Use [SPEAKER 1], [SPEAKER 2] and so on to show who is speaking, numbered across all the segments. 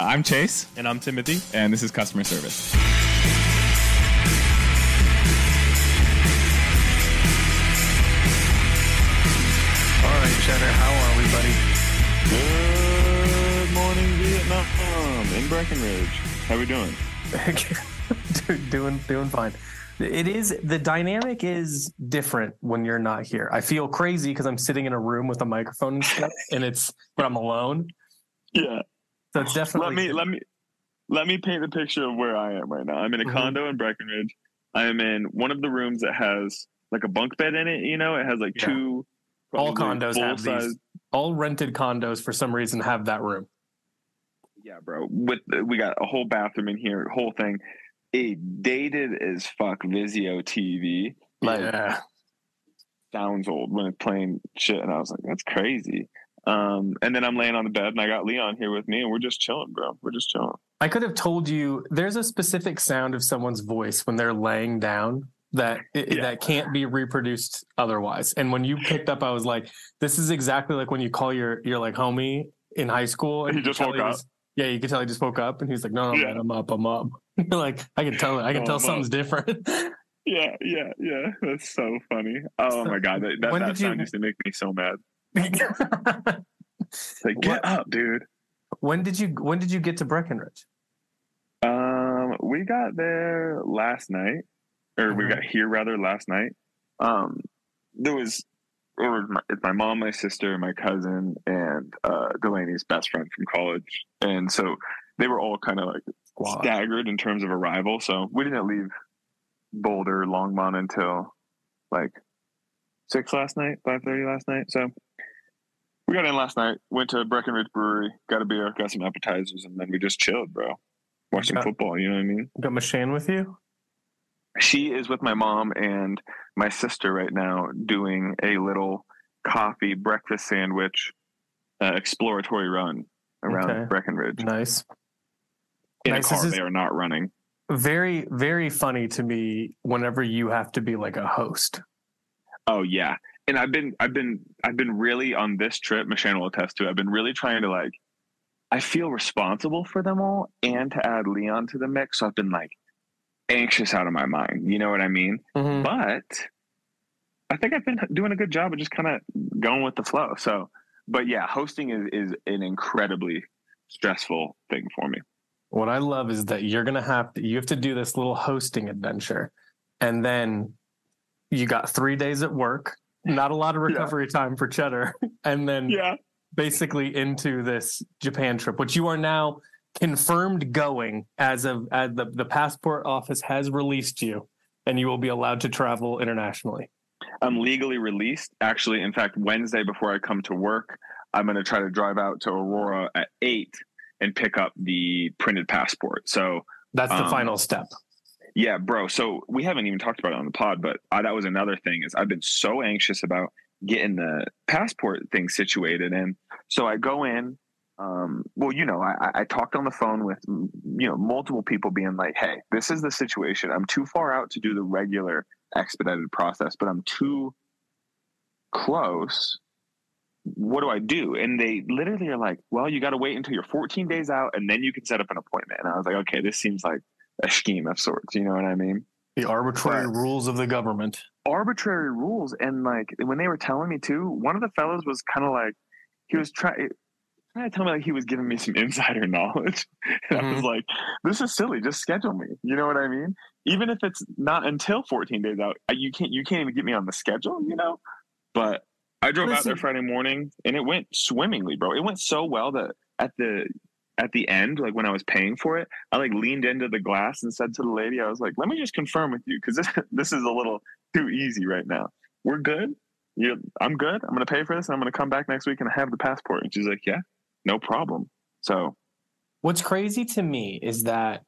[SPEAKER 1] I'm Chase,
[SPEAKER 2] And I'm Timothy.
[SPEAKER 1] and this is customer service.
[SPEAKER 3] All right, Cheddar, how are we, buddy?
[SPEAKER 4] Good morning, Vietnam in Breckenridge. How are we doing?
[SPEAKER 3] buddy? doing doing fine. It is the dynamic is different when you're not here. I feel crazy because I'm sitting in a room with a microphone and stuff, and it's but I'm alone.
[SPEAKER 4] Yeah.
[SPEAKER 3] So it's definitely
[SPEAKER 4] Let me let me let me paint the picture of where I am right now. I'm in a
[SPEAKER 3] Mhm.
[SPEAKER 4] condo in Breckenridge. I am in one of the rooms that has like a bunk bed in it. You know, it has like
[SPEAKER 3] Yeah.
[SPEAKER 4] two.
[SPEAKER 3] all condos have
[SPEAKER 4] full-size-
[SPEAKER 3] these. All rented condos for some reason have that room.
[SPEAKER 4] Yeah, bro. With we got a whole bathroom in here, whole thing. A dated as fuck Vizio TV. Like
[SPEAKER 3] yeah.
[SPEAKER 4] sounds old when it's playing shit, and I was like, that's crazy. Um, and then I'm laying on the bed, and I got Leon here with me, and we're just chilling, bro. We're just chilling.
[SPEAKER 3] I could have told you there's a specific sound of someone's voice when they're laying down that
[SPEAKER 4] Yeah.
[SPEAKER 3] that can't be reproduced otherwise. And when you picked up, I was like, this is exactly like when you call your your like homie in high school
[SPEAKER 4] He just woke up.
[SPEAKER 3] was- yeah, you could tell he just woke up and he's like, no, no,
[SPEAKER 4] Yeah.
[SPEAKER 3] man, I'm up, I'm up. You're like, I can tell, I can
[SPEAKER 4] Oh,
[SPEAKER 3] tell
[SPEAKER 4] I'm
[SPEAKER 3] something's different.
[SPEAKER 4] Yeah, yeah, yeah. That's so funny. Oh my god, that that, that
[SPEAKER 3] did you-
[SPEAKER 4] sound used to make me so mad. Like, get
[SPEAKER 3] What-
[SPEAKER 4] up, dude.
[SPEAKER 3] when did you when did you get to Breckenridge?
[SPEAKER 4] Um, we got there last night, or we
[SPEAKER 3] Mhm.
[SPEAKER 4] got here rather last night. Um, there was, or my, it's my mom, my sister, my cousin, and uh, Delaney's best friend from college, and so they were all kind of like
[SPEAKER 3] Squad.
[SPEAKER 4] staggered in terms of arrival. So we didn't leave Boulder Longmont until like six last night, five thirty last night. So we got in last night, went to Breckenridge Brewery, got a beer, got some appetizers, and then we just chilled, bro. Watched some football. You know what I mean?
[SPEAKER 3] Got Machine with you?
[SPEAKER 4] She is with my mom and my sister right now doing a little coffee breakfast sandwich uh, exploratory run around
[SPEAKER 3] Okay.
[SPEAKER 4] Breckenridge
[SPEAKER 3] Nice.
[SPEAKER 4] in
[SPEAKER 3] Nice.
[SPEAKER 4] a car.
[SPEAKER 3] is-
[SPEAKER 4] They are not running.
[SPEAKER 3] Very, very funny to me whenever you have to be like a host.
[SPEAKER 4] Oh yeah. And I've been I've been I've been really on this trip, Michelle will attest to, I've been really trying to like I feel responsible for them all and to add Leon to the mix. So I've been like anxious out of my mind. You know what I mean?
[SPEAKER 3] Mhm.
[SPEAKER 4] But I think I've been doing a good job of just kind of going with the flow. So but yeah, hosting is is an incredibly stressful thing for me.
[SPEAKER 3] What I love is that you're gonna have to you have to do this little hosting adventure, and then you got three days at work, not a lot of
[SPEAKER 4] Yeah.
[SPEAKER 3] recovery time for Cheddar, and then
[SPEAKER 4] Yeah.
[SPEAKER 3] basically into this Japan trip, which you are now confirmed going as of as the the passport office has released you, and you will be allowed to travel internationally.
[SPEAKER 4] I'm legally released. Actually, in fact, Wednesday before I come to work, I'm going to try to drive out to Aurora at eight and pick up the printed passport. So,
[SPEAKER 3] That's the
[SPEAKER 4] Um,
[SPEAKER 3] final step.
[SPEAKER 4] Yeah, bro. So we haven't even talked about it on the pod, but uh, that was another thing is I've been so anxious about getting the passport thing situated, and so I go in. Um, well, you know, I, I- I talked on the phone with you know multiple people being like, "Hey, this is the situation. I'm too far out to do the regular expedited process, but I'm too close. What do I do?" And they literally are like, "Well, you got to wait until you're 14 days out, and then you can set up an appointment." And I was like, "Okay, this seems like a scheme of sorts." You know what I mean?
[SPEAKER 3] The arbitrary
[SPEAKER 4] Right.
[SPEAKER 3] rules of the government.
[SPEAKER 4] arbitrary rules and like when they were telling me too one of the fellows was kind of like he was trying eh, trying to tell me like he was giving me some insider knowledge and i was mm-hmm. like this is silly just schedule me you know what i mean even if it's not until 14 days out you can't you can't even get me on the schedule you know but i drove out there friday morning and it went swimmingly bro it went so well that at the at the end like when i was paying for it i like leaned into the glass and said to the lady i was like let me just confirm with you because this, this is a little too easy right now. We're good. You, I'm good. I'm going to pay for this. And I'm going to come back next week and have the passport. And she's like, yeah, no problem. So
[SPEAKER 3] What's crazy to me is that,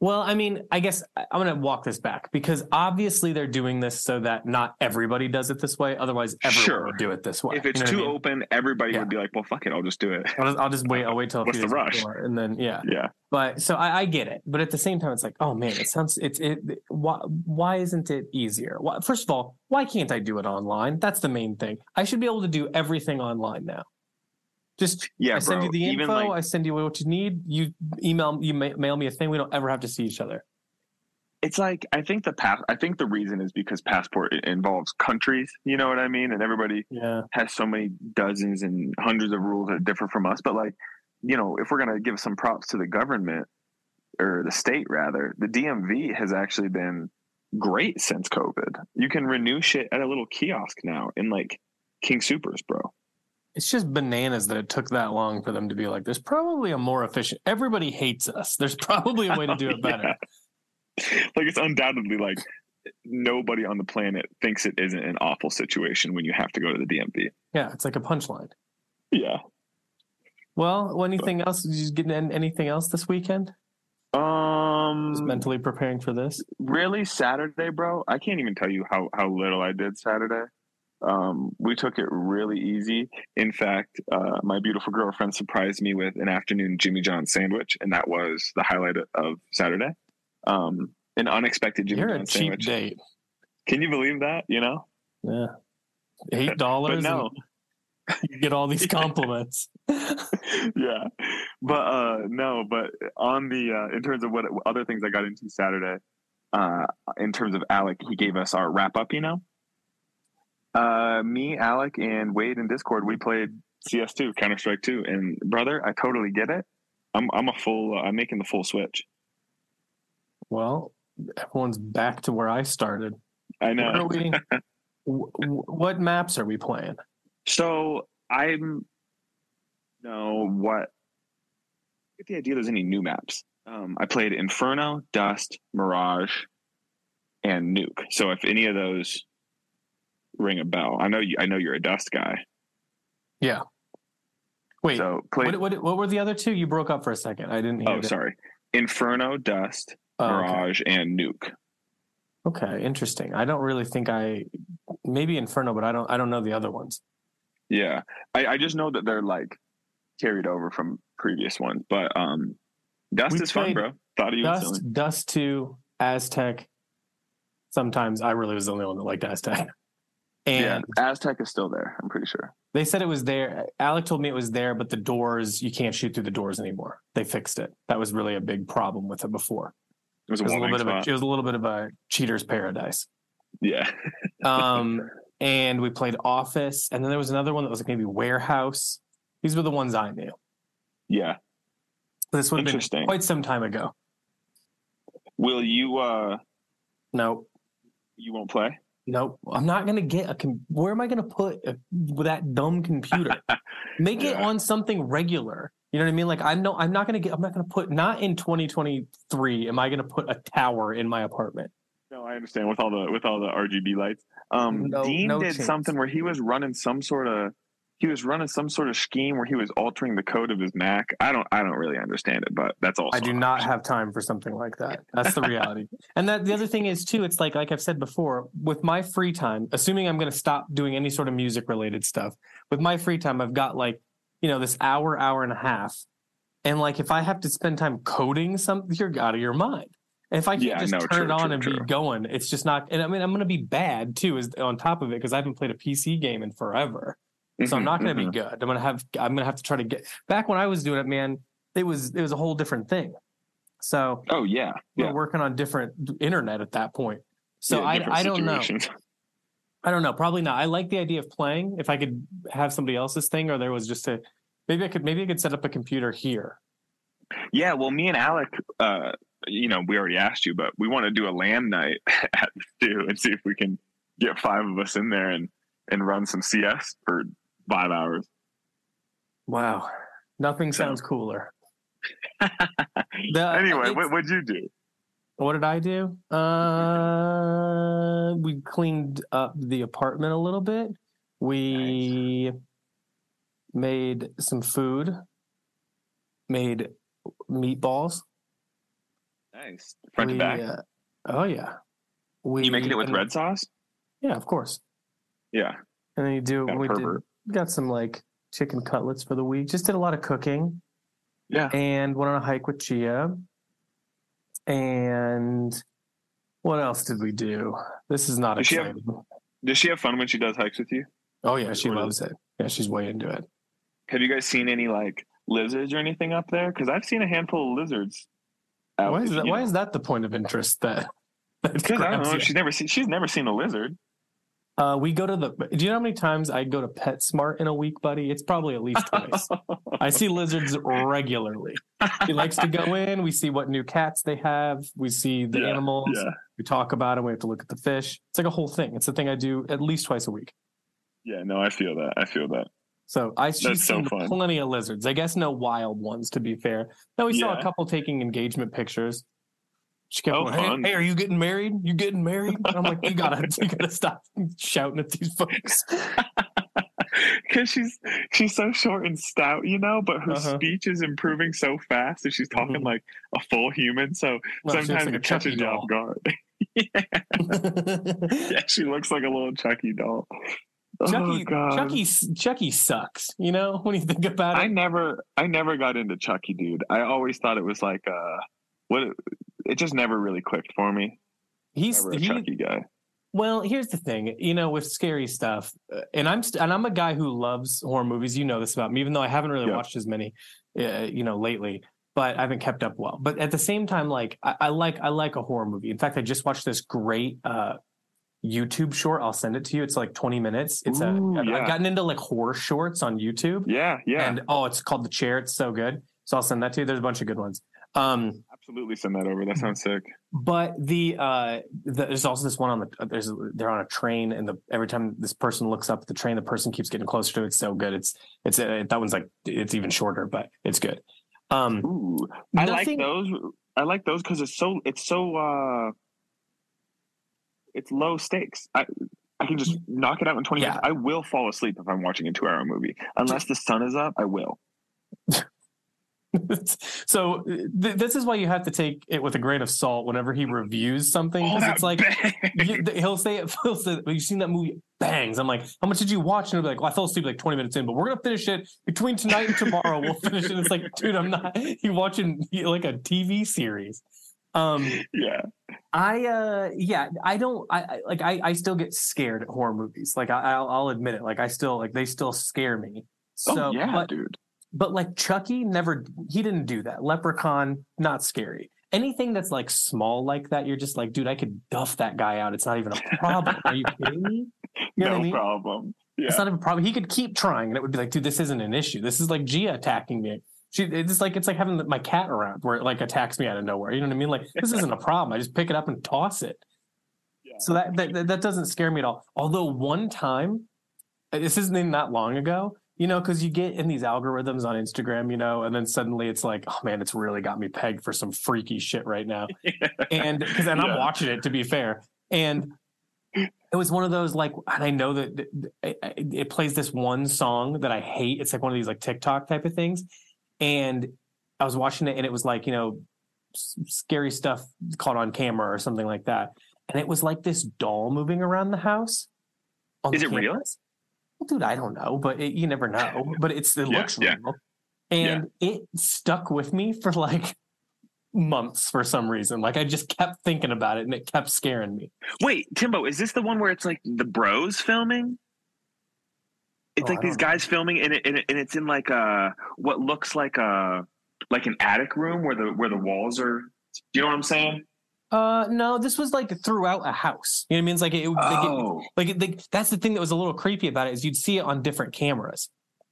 [SPEAKER 3] well, I mean, I guess I'm going to walk this back because obviously they're doing this so that not everybody does it this way. Otherwise, everyone
[SPEAKER 4] Sure.
[SPEAKER 3] would do it this way.
[SPEAKER 4] if it's
[SPEAKER 3] You know
[SPEAKER 4] too
[SPEAKER 3] I mean?
[SPEAKER 4] open, everybody
[SPEAKER 3] Yeah.
[SPEAKER 4] would be like, well, fuck it. I'll just do it.
[SPEAKER 3] I'll just, I'll just wait. I'll wait till
[SPEAKER 4] What's the rush?
[SPEAKER 3] and then yeah.
[SPEAKER 4] Yeah.
[SPEAKER 3] But so I, I get it, but at the same time, it's like, oh man, it sounds it's it. Why why isn't it easier? Why, first of all, why can't I do it online? That's the main thing. I should be able to do everything online now. Just
[SPEAKER 4] Yeah,
[SPEAKER 3] I send
[SPEAKER 4] bro.
[SPEAKER 3] you the info.
[SPEAKER 4] like
[SPEAKER 3] I send you what you need. You email, you mail me a thing. We don't ever have to see each other.
[SPEAKER 4] it's like I think the path. I think the reason is because passport involves countries. You know what I mean? And everybody
[SPEAKER 3] Yeah.
[SPEAKER 4] has so many dozens and hundreds of rules that differ from us. But like, you know, if we're gonna give some props to the government or the state rather, the DMV has actually been great since COVID. You can renew shit at a little kiosk now in like King Soopers, bro.
[SPEAKER 3] It's just bananas that it took that long for them to be like, there's probably a more efficient. Everybody hates us. There's probably a way to do it better.
[SPEAKER 4] Yeah. like it's undoubtedly like nobody on the planet thinks it isn't an awful situation when you have to go to the DMV.
[SPEAKER 3] yeah. It's like a punchline.
[SPEAKER 4] Yeah.
[SPEAKER 3] Well, anything else? Did you get anything else this weekend? Just
[SPEAKER 4] Um
[SPEAKER 3] mentally preparing for this.
[SPEAKER 4] really Saturday, bro. I can't even tell you how how little I did Saturday. Um, we took it really easy. In fact, uh, my beautiful girlfriend surprised me with an afternoon Jimmy John sandwich, and that was the highlight of Saturday. Um, an unexpected Jimmy
[SPEAKER 3] You're
[SPEAKER 4] John
[SPEAKER 3] a cheap
[SPEAKER 4] sandwich.
[SPEAKER 3] date.
[SPEAKER 4] Can you believe that? You know,
[SPEAKER 3] Yeah. Eight dollars.
[SPEAKER 4] no,
[SPEAKER 3] You get all these compliments.
[SPEAKER 4] yeah, but uh, no, but on the uh, in terms of what other things I got into Saturday, uh, in terms of Alec, he gave us our wrap up. You know, uh, me, Alec, and Wade in Discord, we played CS2, Counter Strike 2, and brother, I totally get it. I'm I'm a full. Uh, I'm making the full switch.
[SPEAKER 3] Well, everyone's back to where I started.
[SPEAKER 4] I know.
[SPEAKER 3] we, wh- what maps are we playing?
[SPEAKER 4] So I'm no what. Get the idea. There's any new maps? Um, I played Inferno, Dust, Mirage, and Nuke. So if any of those ring a bell, I know you. I know you're a Dust guy.
[SPEAKER 3] Yeah. Wait,
[SPEAKER 4] so played.
[SPEAKER 3] what, what, what were the other two? You broke up for a second. I didn't hear.
[SPEAKER 4] oh,
[SPEAKER 3] that.
[SPEAKER 4] sorry. Inferno, Dust,
[SPEAKER 3] Oh, okay.
[SPEAKER 4] Mirage, and Nuke.
[SPEAKER 3] okay, interesting. I don't really think I maybe Inferno, but I don't. I don't know the other ones.
[SPEAKER 4] Yeah, I, I just know that they're like carried over from previous ones. But um, Dust
[SPEAKER 3] We
[SPEAKER 4] is fun, bro. Thought was silly.
[SPEAKER 3] Dust, Dust Two, Aztec. Sometimes I really was the only one that liked Aztec.
[SPEAKER 4] Yeah,
[SPEAKER 3] And
[SPEAKER 4] Aztec is still there. I'm pretty sure.
[SPEAKER 3] they said it was there. Alec told me it was there, but the doors you can't shoot through the doors anymore. They fixed it. That was really a big problem with it before.
[SPEAKER 4] It was a
[SPEAKER 3] It was a little
[SPEAKER 4] warming
[SPEAKER 3] bit of a, it was a little bit of a cheater's paradise.
[SPEAKER 4] Yeah.
[SPEAKER 3] Um, and we played Office, and then there was another one that was like maybe Warehouse. These were the ones I knew.
[SPEAKER 4] Yeah.
[SPEAKER 3] This would have been
[SPEAKER 4] Interesting.
[SPEAKER 3] quite some time ago.
[SPEAKER 4] Will you uh
[SPEAKER 3] No,
[SPEAKER 4] you won't play?
[SPEAKER 3] Nope. I'm not gonna get a. Com- where am I gonna put a, that dumb computer? Make it on something regular. You know what I mean? Like I'm no. I'm not gonna get. I'm not gonna put. Not in 2023. Am I gonna put a tower in my apartment?
[SPEAKER 4] No, I understand with all the with all the RGB lights. Um
[SPEAKER 3] No-
[SPEAKER 4] Dean
[SPEAKER 3] no
[SPEAKER 4] did
[SPEAKER 3] chance.
[SPEAKER 4] something where he was running some sort of he was running some sort of scheme where he was altering the code of his Mac. I don't I don't really understand it, but that's also
[SPEAKER 3] I do not have time for something like that. That's the reality. and that the other thing is too. It's like like I've said before. With my free time, assuming I'm gonna stop doing any sort of music related stuff, with my free time, I've got like you know this hour, hour and a half, and like if I have to spend time coding something, you're out of your mind. And if I can't
[SPEAKER 4] Yeah,
[SPEAKER 3] just
[SPEAKER 4] no,
[SPEAKER 3] turn
[SPEAKER 4] true,
[SPEAKER 3] it on
[SPEAKER 4] true,
[SPEAKER 3] and be going, it's just not. And I mean, I'm going to be bad too, is on top of it because I haven't played a PC game in forever. So I'm
[SPEAKER 4] Mhm,
[SPEAKER 3] not going to
[SPEAKER 4] mhm.
[SPEAKER 3] be good. I'm going to have. I'm going to have to try to get back when I was doing it, man. It was it was a whole different thing. So
[SPEAKER 4] Oh yeah.
[SPEAKER 3] we're
[SPEAKER 4] Yeah.
[SPEAKER 3] working on different internet at that point. So
[SPEAKER 4] Yeah,
[SPEAKER 3] I I don't know. I don't know. Probably not. I like the idea of playing. If I could have somebody else's thing, or there was just a maybe I could maybe I could set up a computer here.
[SPEAKER 4] Yeah, well, me and Alec, uh, you know, we already asked you, but we want to do a land night at the zoo and see if we can get five of us in there and and run some CS for five hours.
[SPEAKER 3] Wow, nothing
[SPEAKER 4] So-
[SPEAKER 3] sounds cooler. The-
[SPEAKER 4] anyway, what would you do?
[SPEAKER 3] What did I do? Uh, we cleaned up the apartment a little bit. We made some food. Made meatballs.
[SPEAKER 4] Nice, front
[SPEAKER 3] We,
[SPEAKER 4] to back.
[SPEAKER 3] uh, oh yeah. We
[SPEAKER 4] you making it with red sauce?
[SPEAKER 3] Yeah, of course.
[SPEAKER 4] Yeah,
[SPEAKER 3] And then you do. We did. Got some like chicken cutlets for the week. Just did a lot of cooking
[SPEAKER 4] yeah.
[SPEAKER 3] and went on a hike with Chia. And what else did we do? This is not
[SPEAKER 4] Does she have-
[SPEAKER 3] exciting.
[SPEAKER 4] Does she have fun when she does hikes with you?
[SPEAKER 3] Oh yeah, she
[SPEAKER 4] Or-
[SPEAKER 3] loves it. Yeah, she's way into it.
[SPEAKER 4] Have you guys seen any like lizards or anything up there? Because I've seen a handful of lizards. out,
[SPEAKER 3] Why is that? Why
[SPEAKER 4] know.
[SPEAKER 3] is that the point of interest that? that
[SPEAKER 4] Because I don't know.
[SPEAKER 3] you?
[SPEAKER 4] She's never seen. She's never seen a lizard.
[SPEAKER 3] Uh, we go to the. Do you know how many times I go to PetSmart in a week, buddy? It's probably at least twice. I see lizards regularly. He likes to go in. We see what new cats they have. We see the
[SPEAKER 4] Yeah,
[SPEAKER 3] animals.
[SPEAKER 4] yeah.
[SPEAKER 3] We talk about them. We have to look at the fish. It's like a whole thing. It's a thing I do at least twice a week.
[SPEAKER 4] Yeah, no, I feel that. I feel that.
[SPEAKER 3] So I
[SPEAKER 4] That's so
[SPEAKER 3] plenty of lizards. I guess no wild ones, to be fair. Now we saw a couple taking engagement pictures. She kept
[SPEAKER 4] Oh,
[SPEAKER 3] going, hey, hey, are you getting married? You getting married? And I'm like, you gotta, you gotta stop shouting at these folks.
[SPEAKER 4] Because she's she's so short and stout, you know, but her
[SPEAKER 3] Uh-huh.
[SPEAKER 4] speech is improving so fast that she's talking
[SPEAKER 3] Mhm.
[SPEAKER 4] like a full human. So
[SPEAKER 3] Well, she looks
[SPEAKER 4] sometimes
[SPEAKER 3] like a
[SPEAKER 4] it catches you off guard. yeah, she looks like a little Chucky doll. oh
[SPEAKER 3] Chucky,
[SPEAKER 4] god,
[SPEAKER 3] Chucky, Chucky sucks. You know when you think about it.
[SPEAKER 4] I never, I never got into Chucky, dude. I always thought it was like uh, what? It, just never really clicked for me.
[SPEAKER 3] He's
[SPEAKER 4] Never a
[SPEAKER 3] he,
[SPEAKER 4] Chucky guy.
[SPEAKER 3] well. Here's the thing, you know, with scary stuff, uh, and I'm st- and I'm a guy who loves horror movies. You know this about me, even though I haven't really
[SPEAKER 4] Yeah.
[SPEAKER 3] watched as many, uh, you know, lately. But I haven't kept up well. But at the same time, like I, I like I like a horror movie. In fact, I just watched this great uh, YouTube short. I'll send it to you. It's like 20 minutes. It's a.
[SPEAKER 4] Ooh,
[SPEAKER 3] I've
[SPEAKER 4] yeah.
[SPEAKER 3] I've gotten into like horror shorts on YouTube.
[SPEAKER 4] Yeah, yeah.
[SPEAKER 3] And oh, it's called The Chair. It's so good. So I'll send that to you. There's a bunch of good ones. Um,
[SPEAKER 4] Absolutely send that over. That sounds sick.
[SPEAKER 3] but the uh, the, there's also this one on the there's they're on a train, and the every time this person looks up at the train, the person keeps getting closer to it. It's so good. It's it's uh, that one's like it's even shorter, but it's good. Um,
[SPEAKER 4] Ooh, I like those. I like those because it's so it's so uh it's low stakes. I I can just knock it out in twenty
[SPEAKER 3] Yeah.
[SPEAKER 4] minutes. I will fall asleep if I'm watching a two hour movie. Unless the sun is up, I will.
[SPEAKER 3] so th- this is why you have to take it with a grain of salt whenever he reviews something
[SPEAKER 4] Oh,
[SPEAKER 3] because
[SPEAKER 4] that
[SPEAKER 3] it's like you, he'll say it. He'll say, "You've seen that movie? Bangs." I'm like, "How much did you watch?" And he'll be like, "Well, I fell asleep like 20 minutes in, but we're gonna finish it between tonight and tomorrow. We'll finish it." It's like, dude, I'm not. You watching like a TV series? Um,
[SPEAKER 4] yeah.
[SPEAKER 3] I uh, yeah, I don't. I, I like. I, I still get scared at horror movies. Like I, I'll, I'll admit it. Like I still like they still scare me. So,
[SPEAKER 4] oh yeah,
[SPEAKER 3] but
[SPEAKER 4] dude.
[SPEAKER 3] But like Chucky never he didn't do that. Leprechaun not scary. Anything that's like small like that, you're just like, dude, I could duff that guy out. It's not even a problem. Are you kidding me? You know
[SPEAKER 4] no
[SPEAKER 3] I mean?
[SPEAKER 4] problem. Yeah.
[SPEAKER 3] It's not even a problem. He could keep trying, and it would be like, dude, this isn't an issue. This is like Gia attacking me. She, it's like it's like having my cat around where it like attacks me out of nowhere. You know what I mean? Like this isn't a problem. I just pick it up and toss it.
[SPEAKER 4] Yeah.
[SPEAKER 3] So that that that doesn't scare me at all. Although one time, uh, this isn't even that long ago, you know, because you get in these algorithms on Instagram, you know, and then suddenly it's like, oh man, it's really got me pegged for some freaky shit right now. And because and I'm watching it to be fair, and it was one of those like, and I know that th- th- it, plays this one song that I hate. It's like one of these like TikTok type of things, and I was watching it, and it was like you know, scary stuff caught on camera or something like that, and it was like this doll moving around the house.
[SPEAKER 4] Is
[SPEAKER 3] the
[SPEAKER 4] it real?
[SPEAKER 3] Well, dude, I don't know, but it, you never know. But it's it
[SPEAKER 4] Yeah,
[SPEAKER 3] looks
[SPEAKER 4] yeah.
[SPEAKER 3] real, and it stuck with me for like months for some reason. Like I just kept thinking about it, and it kept scaring me.
[SPEAKER 4] Wait, Timbo, is this the one where it's like the bros filming? It's
[SPEAKER 3] Oh,
[SPEAKER 4] like these
[SPEAKER 3] know.
[SPEAKER 4] guys filming, and, it, and, it, and it's in like a what looks like a like an attic room where the where the walls are. Do you know what I'm saying?
[SPEAKER 3] Uh, no, this was like throughout a house. You know what I mean? It's like it, like, it,
[SPEAKER 4] Oh,
[SPEAKER 3] like, it- like that's the thing that was a little creepy about it is you'd see it on different cameras.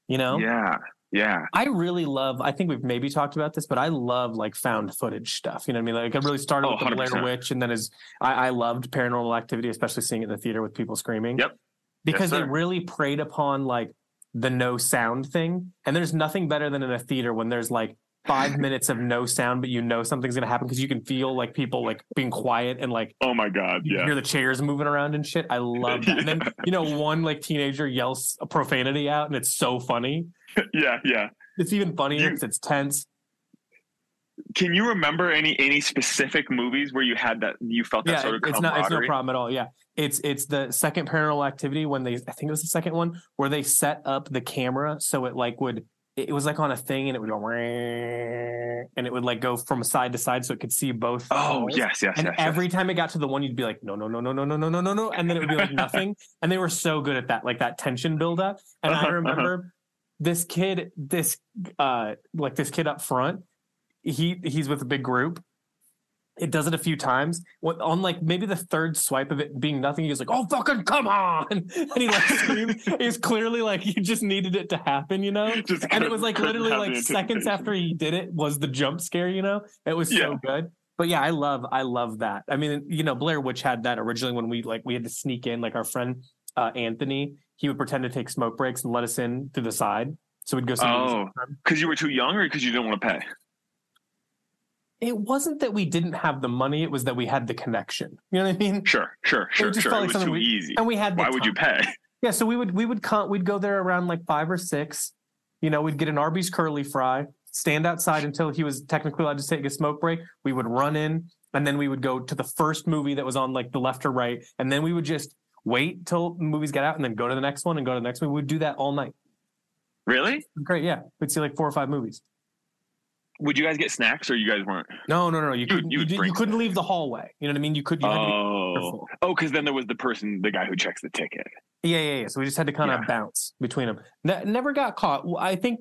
[SPEAKER 3] You know,
[SPEAKER 4] yeah, yeah.
[SPEAKER 3] I really love. I think we've maybe talked about this, but I love like found footage stuff. You know what I mean? Like I really started
[SPEAKER 4] Oh,
[SPEAKER 3] with the Blair Witch, and then as I, I loved Paranormal Activity, especially seeing it in the theater with people screaming.
[SPEAKER 4] Yep.
[SPEAKER 3] because they
[SPEAKER 4] sir.
[SPEAKER 3] really preyed upon like the no sound thing. And there's nothing better than in a theater when there's like five minutes of no sound, but you know something's gonna happen because you can feel like people like being quiet and like
[SPEAKER 4] Oh my god,
[SPEAKER 3] you
[SPEAKER 4] yeah.
[SPEAKER 3] hear the chairs moving around and shit. I love that. And then you know one like teenager yells a profanity out, and it's so funny.
[SPEAKER 4] yeah, yeah.
[SPEAKER 3] It's even funnier because it's tense.
[SPEAKER 4] Can you remember any any specific movies where you had that you felt that
[SPEAKER 3] Yeah,
[SPEAKER 4] sort of
[SPEAKER 3] it's not. It's no problem at all. Yeah, it's it's the second Paranormal Activity when they. I think it was the second one where they set up the camera so it like would. It was like on a thing and it would go, and it would like go from side to side so it could see both.
[SPEAKER 4] Oh
[SPEAKER 3] walls.
[SPEAKER 4] yes, yes,
[SPEAKER 3] And
[SPEAKER 4] yes.
[SPEAKER 3] every time it got to the one, you'd be like, no, no, no, no, no, no, no, no, no, no, and then it would be like nothing. And they were so good at that, like that tension builduth. And
[SPEAKER 4] Uh-huh,
[SPEAKER 3] I
[SPEAKER 4] uh-huh.
[SPEAKER 3] remember this kid, this uh, like this kid up front, he he's with a big group. It does it a few times. What on like maybe the third swipe of it being nothing, he was like, "Oh fucking come on!" and he like screams. He's clearly like he just needed it to happen, you know.
[SPEAKER 4] Just
[SPEAKER 3] and it was like literally like seconds after he did it was the jump scare, you know. It was so good. But yeah, I love I love that. I mean, you know, Blair Witch had that originally when we like we had to sneak in. Like our friend uh, Anthony, he would pretend to take smoke breaks and let us in through the side, so we'd go.
[SPEAKER 4] Oh.
[SPEAKER 3] all the time.
[SPEAKER 4] Because you were too young, or because you didn't want to pay?
[SPEAKER 3] It wasn't that we didn't have the money; it was that we had the connection. You know what I mean?
[SPEAKER 4] Sure, sure, sure,
[SPEAKER 3] just
[SPEAKER 4] sure.
[SPEAKER 3] felt
[SPEAKER 4] It
[SPEAKER 3] like
[SPEAKER 4] was
[SPEAKER 3] something
[SPEAKER 4] too
[SPEAKER 3] we-
[SPEAKER 4] easy.
[SPEAKER 3] And we had. The
[SPEAKER 4] Why would you pay?
[SPEAKER 3] Yeah, so we would we would come we'd go there around like five or six. You know, we'd get an Arby's curly fry, stand outside until he was technically allowed to take a smoke break. We would run in, and then we would go to the first movie that was on like the left or right, and then we would just wait till movies get out, and then go to the next one and go to the next one. We would do that all night.
[SPEAKER 4] Really?
[SPEAKER 3] Great, yeah. We'd see like four or five movies.
[SPEAKER 4] Would you guys get snacks, or you guys weren't?
[SPEAKER 3] No, no, no. You
[SPEAKER 4] You-
[SPEAKER 3] couldn't.
[SPEAKER 4] you
[SPEAKER 3] You,
[SPEAKER 4] would
[SPEAKER 3] did-
[SPEAKER 4] bring
[SPEAKER 3] you couldn't leave the hallway. You know what I mean? You could. You to be
[SPEAKER 4] Oh, oh, because then there was the person, the guy who checks the ticket.
[SPEAKER 3] Yeah, yeah, yeah. So we just had to kind of
[SPEAKER 4] Yeah.
[SPEAKER 3] bounce between them. Ne- never got caught. I think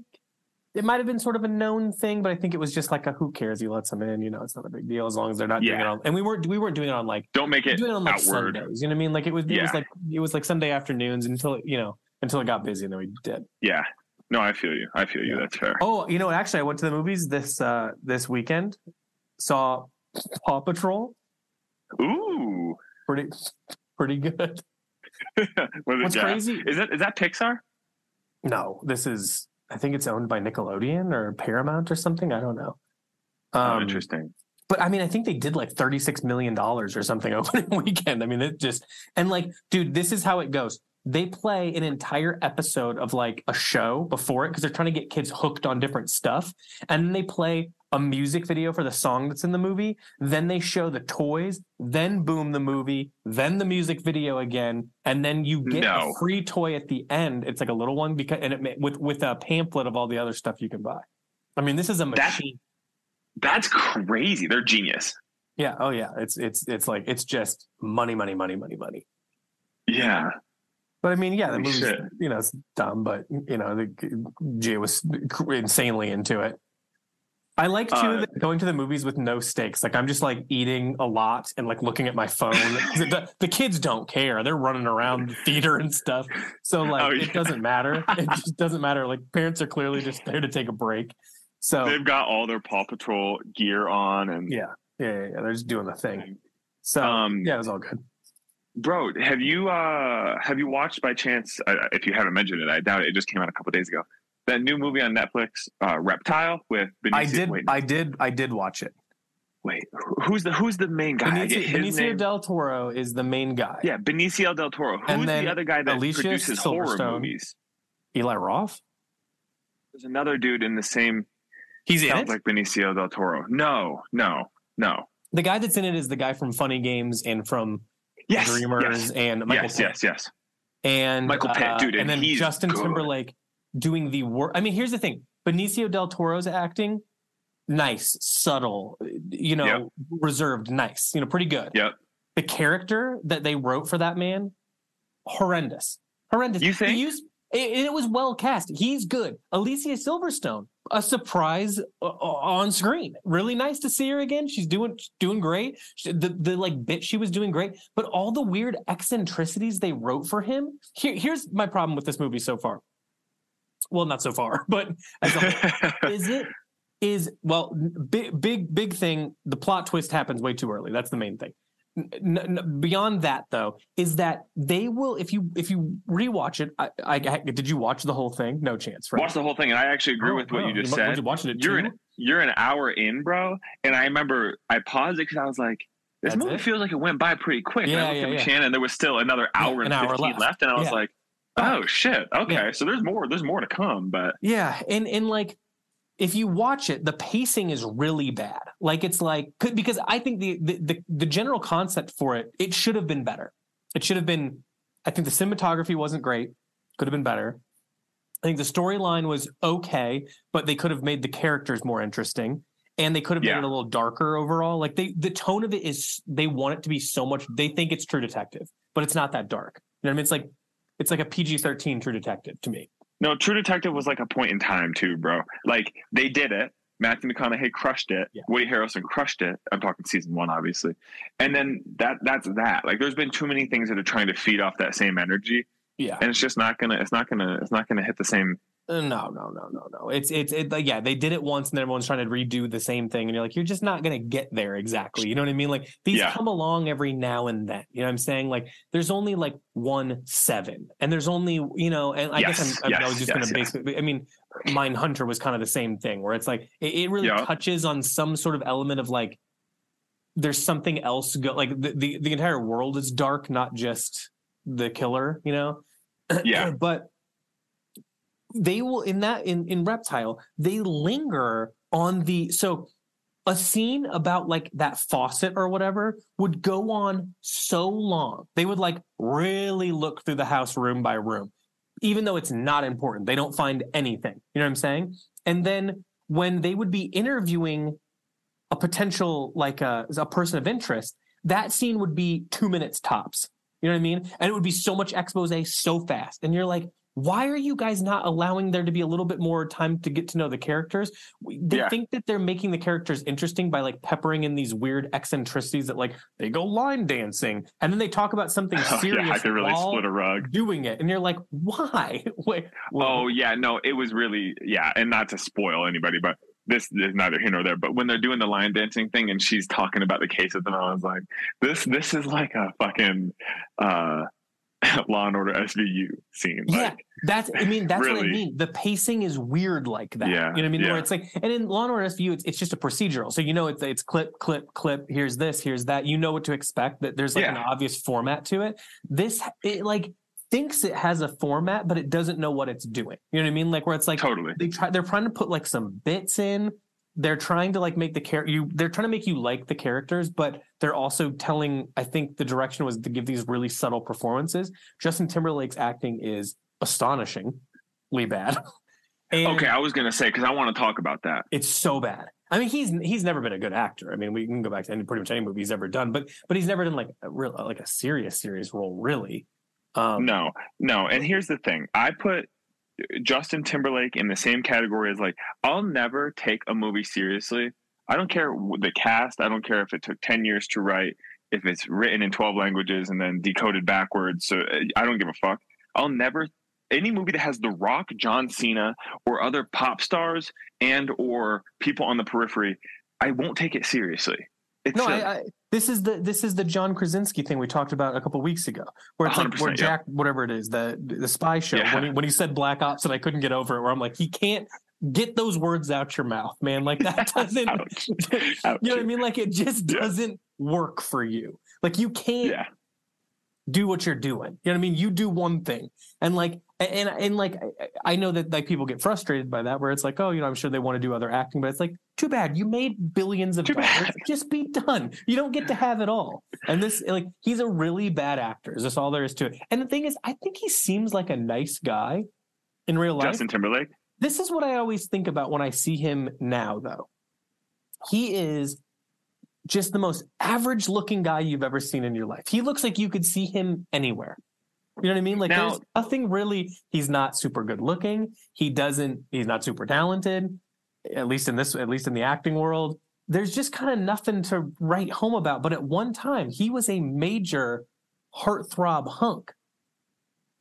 [SPEAKER 3] it might have been sort of a known thing, but I think it was just like a who cares? He lets them in. You know, it's not a big deal as long as they're not doing it on. And we weren't we weren't doing it on like
[SPEAKER 4] Don't make it
[SPEAKER 3] doing it on like
[SPEAKER 4] outward.
[SPEAKER 3] Sundays. You know what I mean? Like it was it was
[SPEAKER 4] Yeah.
[SPEAKER 3] like it was like Sunday afternoons until you know until it got busy and then we did.
[SPEAKER 4] Yeah. No, I feel you. I feel you.
[SPEAKER 3] Yeah.
[SPEAKER 4] That's fair.
[SPEAKER 3] Oh, you know? Actually, I went to the movies this uh this weekend. Saw Paw Patrol.
[SPEAKER 4] Ooh.
[SPEAKER 3] Pretty pretty good. What's crazy?
[SPEAKER 4] Is that is that Pixar?
[SPEAKER 3] No, this is. I think it's owned by Nickelodeon or Paramount or something. I don't know.
[SPEAKER 4] oh,
[SPEAKER 3] Um,
[SPEAKER 4] interesting.
[SPEAKER 3] but I mean, I think they did like thirty-six million dollars or something opening weekend. I mean, it just and like, dude, this is how it goes. They play an entire episode of like a show before it because they're trying to get kids hooked on different stuff, and then they play a music video for the song that's in the movie. Then they show the toys. Then boom, the movie. Then the music video again, and then you get
[SPEAKER 4] No.
[SPEAKER 3] a free toy at the end. It's like a little one because and it with with a pamphlet of all the other stuff you can buy. I mean, this is a
[SPEAKER 4] That's-
[SPEAKER 3] machine.
[SPEAKER 4] That's crazy. They're genius.
[SPEAKER 3] Yeah. Oh yeah. It's it's it's like it's just money, money, money, money, money.
[SPEAKER 4] Yeah.
[SPEAKER 3] But I mean, yeah, the movie's
[SPEAKER 4] shit.
[SPEAKER 3] you know it's dumb, but you know, the Jay was insanely into it. I like too
[SPEAKER 4] Uh,
[SPEAKER 3] going to the movies with no stakes. Like I'm just like eating a lot and like looking at my phone. do- the kids don't care; they're running around the theater and stuff. So like
[SPEAKER 4] Oh,
[SPEAKER 3] it doesn't matter. It just doesn't matter. Like parents are clearly just there to take a break. So
[SPEAKER 4] They've got all their Paw Patrol gear on and
[SPEAKER 3] yeah, yeah, yeah, yeah, they're just doing the thing. So
[SPEAKER 4] Um,
[SPEAKER 3] yeah, it was all good.
[SPEAKER 4] Bro, have you uh have you watched by chance? Uh, if you haven't mentioned it, I doubt it. It just came out a couple days ago. That new movie on Netflix, uh, Reptile, with Benicio.
[SPEAKER 3] I did,
[SPEAKER 4] Wait,
[SPEAKER 3] I did, I did watch it.
[SPEAKER 4] wait, who's the who's the main guy?
[SPEAKER 3] Benicio, Benicio
[SPEAKER 4] name.
[SPEAKER 3] del Toro is the main guy.
[SPEAKER 4] yeah, Benicio del Toro.
[SPEAKER 3] And
[SPEAKER 4] Who's
[SPEAKER 3] then
[SPEAKER 4] the other guy that
[SPEAKER 3] Alicia
[SPEAKER 4] produces horror movies?
[SPEAKER 3] Eli Roth.
[SPEAKER 4] There's another dude in the same.
[SPEAKER 3] He's
[SPEAKER 4] sounds like Benicio del Toro. No, no, no.
[SPEAKER 3] the guy that's in it is the guy from Funny Games and from
[SPEAKER 4] Yes,
[SPEAKER 3] Dreamers
[SPEAKER 4] yes,
[SPEAKER 3] and Michael
[SPEAKER 4] yes,
[SPEAKER 3] Pitt.
[SPEAKER 4] yes, yes.
[SPEAKER 3] and
[SPEAKER 4] Michael Pitt,
[SPEAKER 3] uh,
[SPEAKER 4] dude,
[SPEAKER 3] and
[SPEAKER 4] and
[SPEAKER 3] then Justin
[SPEAKER 4] good.
[SPEAKER 3] Timberlake doing the work. I mean, here's the thing: Benicio del Toro's acting, nice, subtle, you know,
[SPEAKER 4] Yep.
[SPEAKER 3] reserved, nice, you know, pretty good.
[SPEAKER 4] Yep.
[SPEAKER 3] The character that they wrote for that man, horrendous, horrendous.
[SPEAKER 4] You think?
[SPEAKER 3] used- it, it was well cast. He's good. Alicia Silverstone, a surprise uh, on screen. Really nice to see her again. She's doing doing great. She- the the like bit she was doing great, but all the weird eccentricities they wrote for him. Here, here's my problem with this movie so far. Well, not so far, but as a whole is it is well big big big thing the plot twist happens way too early that's the main thing N- n- beyond that though is that they will if you if you rewatch it I, I did you watch the whole thing no chance right
[SPEAKER 4] Watch the whole thing, and I actually agree
[SPEAKER 3] Oh,
[SPEAKER 4] with what you oh, just
[SPEAKER 3] mu-
[SPEAKER 4] said.
[SPEAKER 3] you watching it
[SPEAKER 4] You're
[SPEAKER 3] too?
[SPEAKER 4] an you're an hour in, bro. And I remember I paused it because I was like, this
[SPEAKER 3] That's
[SPEAKER 4] movie
[SPEAKER 3] it?
[SPEAKER 4] feels like it went by pretty quick. and
[SPEAKER 3] Yeah,
[SPEAKER 4] I looked
[SPEAKER 3] yeah,
[SPEAKER 4] at
[SPEAKER 3] yeah.
[SPEAKER 4] Shannon, and there was still another hour
[SPEAKER 3] an
[SPEAKER 4] and
[SPEAKER 3] hour
[SPEAKER 4] 15
[SPEAKER 3] left.
[SPEAKER 4] left. And I was
[SPEAKER 3] Yeah.
[SPEAKER 4] like, oh shit. Okay. So there's more, there's more to come. But
[SPEAKER 3] Yeah, and and like if you watch it, the pacing is really bad. Like it's like could- because I think the the the, the general concept for it it should have been better. It should have been. I think the cinematography wasn't great. Could have been better. I think the storyline was okay, but they could have made the characters more interesting, and they could have made it a little darker overall. Like they, the tone of it is they want it to be so much. They think it's True Detective, but it's not that dark. You know what I mean? It's like it's like a PG thirteen True Detective to me.
[SPEAKER 4] No, True Detective was like a point in time too, bro. Like they did it. Matthew McConaughey crushed it.
[SPEAKER 3] Yeah.
[SPEAKER 4] Woody Harrelson crushed it. I'm talking season one, obviously. And then that that's that. Like there's been too many things that are trying to feed off that same energy,
[SPEAKER 3] Yeah.
[SPEAKER 4] and it's just not gonna. It's not gonna. It's not gonna hit the same.
[SPEAKER 3] Uh, No, no, no, no, no. It's it's it like yeah, they did it once and then everyone's trying to redo the same thing and you're like, you're just not gonna get there exactly. You know what I mean? Like these
[SPEAKER 4] Yeah.
[SPEAKER 3] come along every now and then. You know what I'm saying? Like there's only like one seven. And there's only, you know, and I
[SPEAKER 4] Yes,
[SPEAKER 3] guess I'm, I
[SPEAKER 4] yes,
[SPEAKER 3] was just
[SPEAKER 4] yes,
[SPEAKER 3] gonna basically I mean, Mindhunter was kind of the same thing where it's like it, it really
[SPEAKER 4] Yeah.
[SPEAKER 3] touches on some sort of element of like there's something else go like the, the, the entire world is dark, not just the killer, you know?
[SPEAKER 4] Yeah.
[SPEAKER 3] but they will in that in in reptile they linger on the so a scene about like that faucet or whatever would go on so long. They would like really look through the house room by room even though it's not important. They don't find anything. You know what i'm saying? And then when they would be interviewing a potential like a, a person of interest that scene would be two minutes tops. You know what i mean? And it would be so much expose so fast. And you're like why are you guys not allowing there to be a little bit more time to get to know the characters? They
[SPEAKER 4] Yeah.
[SPEAKER 3] think that they're making the characters interesting by like peppering in these weird eccentricities that like they go line dancing and then they talk about something
[SPEAKER 4] Oh,
[SPEAKER 3] serious
[SPEAKER 4] yeah, I could really
[SPEAKER 3] while
[SPEAKER 4] split a rug.
[SPEAKER 3] doing it, and you're like, why? Wait,
[SPEAKER 4] Oh yeah, no, it was really yeah, and not to spoil anybody, but this is neither here nor there. But when they're doing the line dancing thing and she's talking about the case with them, I was like, this this is like a fucking uh Law and Order SVU scene.
[SPEAKER 3] Yeah,
[SPEAKER 4] Like,
[SPEAKER 3] that's. I mean, that's what I mean. The pacing is weird like that.
[SPEAKER 4] Yeah,
[SPEAKER 3] you know what I mean.
[SPEAKER 4] yeah.
[SPEAKER 3] Where it's like, and in Law and Order SVU, it's, it's just a procedural. So you know, it's it's clip, clip, clip. Here's this, here's that. You know what to expect. That there's like an obvious format to it. This it like thinks it has a format, but it doesn't know what it's doing. You know what I mean? Like where it's like
[SPEAKER 4] totally.
[SPEAKER 3] they try they're trying to put like some bits in they're trying to like make the character you they're trying to make you like the characters but they're also telling i think the direction was to give these really subtle performances. Justin timberlake's acting is astonishingly bad. And
[SPEAKER 4] Okay, I was gonna say because I want to talk about that.
[SPEAKER 3] it's so bad. I mean he's he's never been a good actor. I mean we can go back to any pretty much any movie he's ever done but but he's never done like a real like a serious serious role really. Um
[SPEAKER 4] No, no. And here's the thing: I put Justin Timberlake in the same category as like I'll never take a movie seriously. I don't care the cast. I don't care if it took ten years to write, if it's written in twelve languages and then decoded backwards. So uh, I don't give a fuck. I'll never any movie that has The Rock, John Cena, or other pop stars and or people on the periphery. I won't take it seriously. It's
[SPEAKER 3] No,
[SPEAKER 4] silly.
[SPEAKER 3] I, I, this is the this is the John Krasinski thing we talked about a couple weeks ago, where it's like
[SPEAKER 4] 100%,
[SPEAKER 3] where
[SPEAKER 4] yeah.
[SPEAKER 3] Jack, whatever it is, the the spy show,
[SPEAKER 4] Yeah.
[SPEAKER 3] when he when he said Black Ops, and I couldn't get over it, where I'm like, he can't get those words out your mouth, man. Like that doesn't,
[SPEAKER 4] Ouch.
[SPEAKER 3] you know what I mean? Like it just
[SPEAKER 4] Yeah.
[SPEAKER 3] doesn't work for you. Like you can't do what you're doing. You know what I mean? You do one thing, and like, and and like, I- know that like people get frustrated by that, where it's like, oh, you know, I'm sure they want to do other acting, but it's like, too bad you made billions of
[SPEAKER 4] Too
[SPEAKER 3] dollars.
[SPEAKER 4] bad.
[SPEAKER 3] Just be done. You don't get to have it all. And this, like, he's a really bad actor. Is this all there is to it? And the thing is, I think he seems like a nice guy in real life.
[SPEAKER 4] Justin Timberlake.
[SPEAKER 3] This is what I always think about when I see him now, though. He is just the most average looking guy you've ever seen in your life. He looks like you could see him anywhere. You know what I mean? Like
[SPEAKER 4] Now-
[SPEAKER 3] there's nothing really he's not super good looking. He doesn't he's not super talented, at least in this at least in the acting world. There's just kind of nothing to write home about. But at one time, he was a major heartthrob hunk.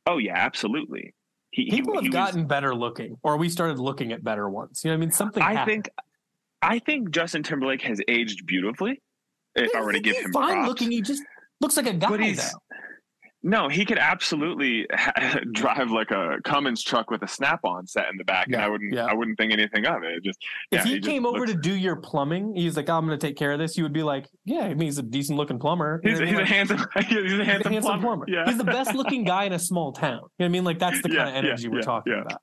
[SPEAKER 4] Oh yeah, absolutely. He, he-
[SPEAKER 3] People have
[SPEAKER 4] he was-
[SPEAKER 3] gotten better looking, or we started looking at better ones. You know what I mean? Something
[SPEAKER 4] I
[SPEAKER 3] happened.
[SPEAKER 4] think, I think Justin Timberlake has aged beautifully. If I were to give
[SPEAKER 3] He's
[SPEAKER 4] him
[SPEAKER 3] fine
[SPEAKER 4] props.
[SPEAKER 3] looking. He just looks like a guy
[SPEAKER 4] but he's no, he could absolutely ha- drive like a Cummins truck with a snap-on set in the back, and I wouldn't,
[SPEAKER 3] yeah.
[SPEAKER 4] I wouldn't think anything of it. It Just
[SPEAKER 3] If
[SPEAKER 4] yeah,
[SPEAKER 3] he,
[SPEAKER 4] just
[SPEAKER 3] came over
[SPEAKER 4] looks-
[SPEAKER 3] to do your plumbing, he's like, I'm going to take care of this. You would be like, Yeah, I mean, he's a decent looking plumber. You
[SPEAKER 4] he's,
[SPEAKER 3] know
[SPEAKER 4] a,
[SPEAKER 3] what I
[SPEAKER 4] he's a handsome, he's a handsome,
[SPEAKER 3] handsome
[SPEAKER 4] plumber.
[SPEAKER 3] plumber.
[SPEAKER 4] Yeah,
[SPEAKER 3] He's the best looking guy in a small town. You know what I mean? Like that's the
[SPEAKER 4] Yeah,
[SPEAKER 3] kind of
[SPEAKER 4] yeah,
[SPEAKER 3] energy we're
[SPEAKER 4] yeah,
[SPEAKER 3] talking
[SPEAKER 4] yeah.
[SPEAKER 3] about.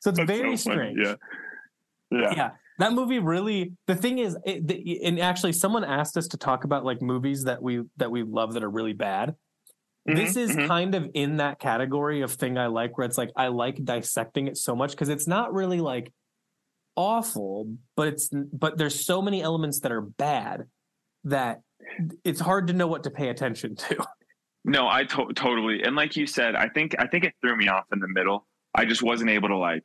[SPEAKER 3] So it's
[SPEAKER 4] That's
[SPEAKER 3] very
[SPEAKER 4] so
[SPEAKER 3] strange.
[SPEAKER 4] Yeah, yeah.
[SPEAKER 3] yeah that movie really the thing is it, the, and actually someone asked us to talk about like movies that we that we love that are really bad this
[SPEAKER 4] Mhm,
[SPEAKER 3] is
[SPEAKER 4] mhm.
[SPEAKER 3] kind of in that category of thing i like where it's like i like dissecting it so much because it's not really like awful but it's but there's so many elements that are bad that it's hard to know what to pay attention to
[SPEAKER 4] No, I to- totally and like you said, I think I think it threw me off in the middle I just wasn't able to like.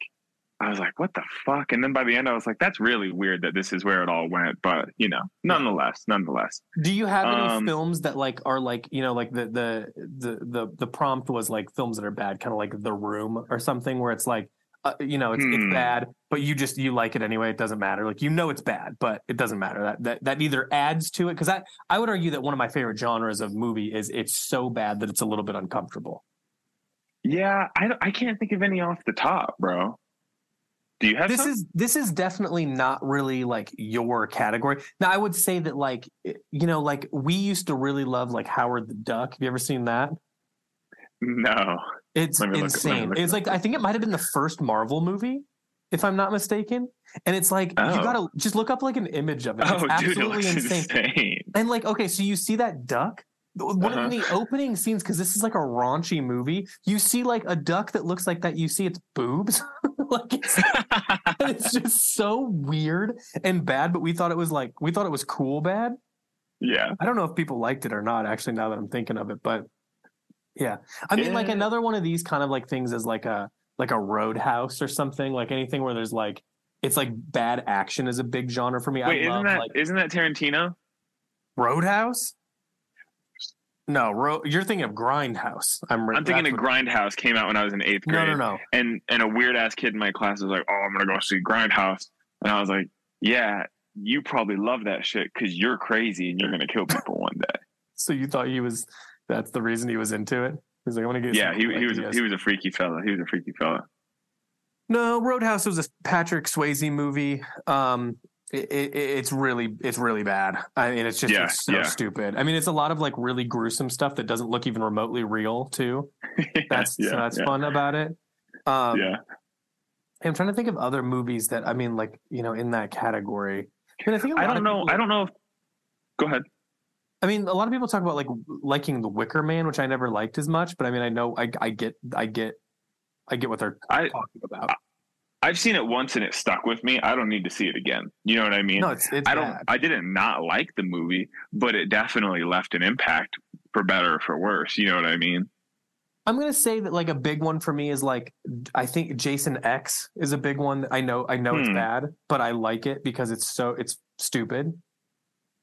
[SPEAKER 4] I was like, what the fuck? And then by the end, I was like, that's really weird that this is where it all went. But you know, nonetheless, nonetheless.
[SPEAKER 3] Do you have any
[SPEAKER 4] Um,
[SPEAKER 3] films that like are like you know like the the the the the prompt was like films that are bad, kind of like The Room or something, where it's like uh, you know it's
[SPEAKER 4] Hmm.
[SPEAKER 3] it's bad, but you just you like it anyway. It doesn't matter. Like you know it's bad, but it doesn't matter. That that that either adds to it because I I would argue that one of my favorite genres of movie is it's so bad that it's a little bit uncomfortable.
[SPEAKER 4] Yeah, I I can't think of any off the top, bro. Do you have
[SPEAKER 3] this
[SPEAKER 4] some?
[SPEAKER 3] is this is definitely not really like your category. Now I would say that like you know like we used to really love like Howard the Duck. Have you ever seen that?
[SPEAKER 4] no.
[SPEAKER 3] It's
[SPEAKER 4] Let me look- let me
[SPEAKER 3] insane.
[SPEAKER 4] look
[SPEAKER 3] it's like I think it might have been the first Marvel movie, if I'm not mistaken. And it's like you
[SPEAKER 4] Oh.
[SPEAKER 3] gotta just look up like an image of it. It's
[SPEAKER 4] Oh, dude, it
[SPEAKER 3] absolutely insane.
[SPEAKER 4] insane.
[SPEAKER 3] And like, okay, so you see that duck? One
[SPEAKER 4] Uh-huh.
[SPEAKER 3] of the opening scenes, because this is like a raunchy movie, you see like a duck that looks like that. You see its boobs. like it's, it's just so weird and bad, but we thought it was like we thought it was cool bad.
[SPEAKER 4] yeah.
[SPEAKER 3] I don't know if people liked it or not, actually, now that I'm thinking of it. But yeah. I mean, like another one of these kind of like things is like a like a roadhouse or something, like anything where there's like it's like bad action is a big genre for me.
[SPEAKER 4] Wait,
[SPEAKER 3] I
[SPEAKER 4] isn't
[SPEAKER 3] love
[SPEAKER 4] that
[SPEAKER 3] like
[SPEAKER 4] not that Tarantino?
[SPEAKER 3] Roadhouse. No, ro- you're thinking of Grindhouse. I'm,
[SPEAKER 4] I'm thinking of Grindhouse came out when I was in eighth grade.
[SPEAKER 3] no, no. no.
[SPEAKER 4] And and a weird ass kid in my class was like, "Oh, I'm gonna go see Grindhouse," and I was like, "Yeah, you probably love that shit because you're crazy and you're gonna kill people one day."
[SPEAKER 3] So you thought he was? That's the reason he was into it. He's like, I want to get.
[SPEAKER 4] yeah, he he was
[SPEAKER 3] ideas.
[SPEAKER 4] he was a freaky fella. He was a freaky fella.
[SPEAKER 3] No, Roadhouse was a Patrick Swayze movie. Um, it, it, it's really it's really bad. I mean, it's just
[SPEAKER 4] Yeah,
[SPEAKER 3] it's so
[SPEAKER 4] yeah.
[SPEAKER 3] stupid. I mean, it's a lot of like really gruesome stuff that doesn't look even remotely real too. That's
[SPEAKER 4] yeah,
[SPEAKER 3] so that's fun about it. Um,
[SPEAKER 4] yeah.
[SPEAKER 3] I'm trying to think of other movies that I mean, like you know, in that category. I mean, I think
[SPEAKER 4] I don't know.
[SPEAKER 3] people-
[SPEAKER 4] I don't know. If, go ahead.
[SPEAKER 3] I mean, a lot of people talk about like liking The Wicker Man, which I never liked as much. But I mean, I know I, I get I get I get what they're
[SPEAKER 4] I
[SPEAKER 3] talking about.
[SPEAKER 4] I've seen it once and it stuck with me. I don't need to see it again. You know what I mean?
[SPEAKER 3] No, it's it's
[SPEAKER 4] I don't.
[SPEAKER 3] bad.
[SPEAKER 4] I didn't not like the movie, but it definitely left an impact for better or for worse. You know what I mean?
[SPEAKER 3] I'm gonna say that like a big one for me is like I think Jason X is a big one. I know I know it's
[SPEAKER 4] Hmm.
[SPEAKER 3] bad, but I like it because it's so it's stupid.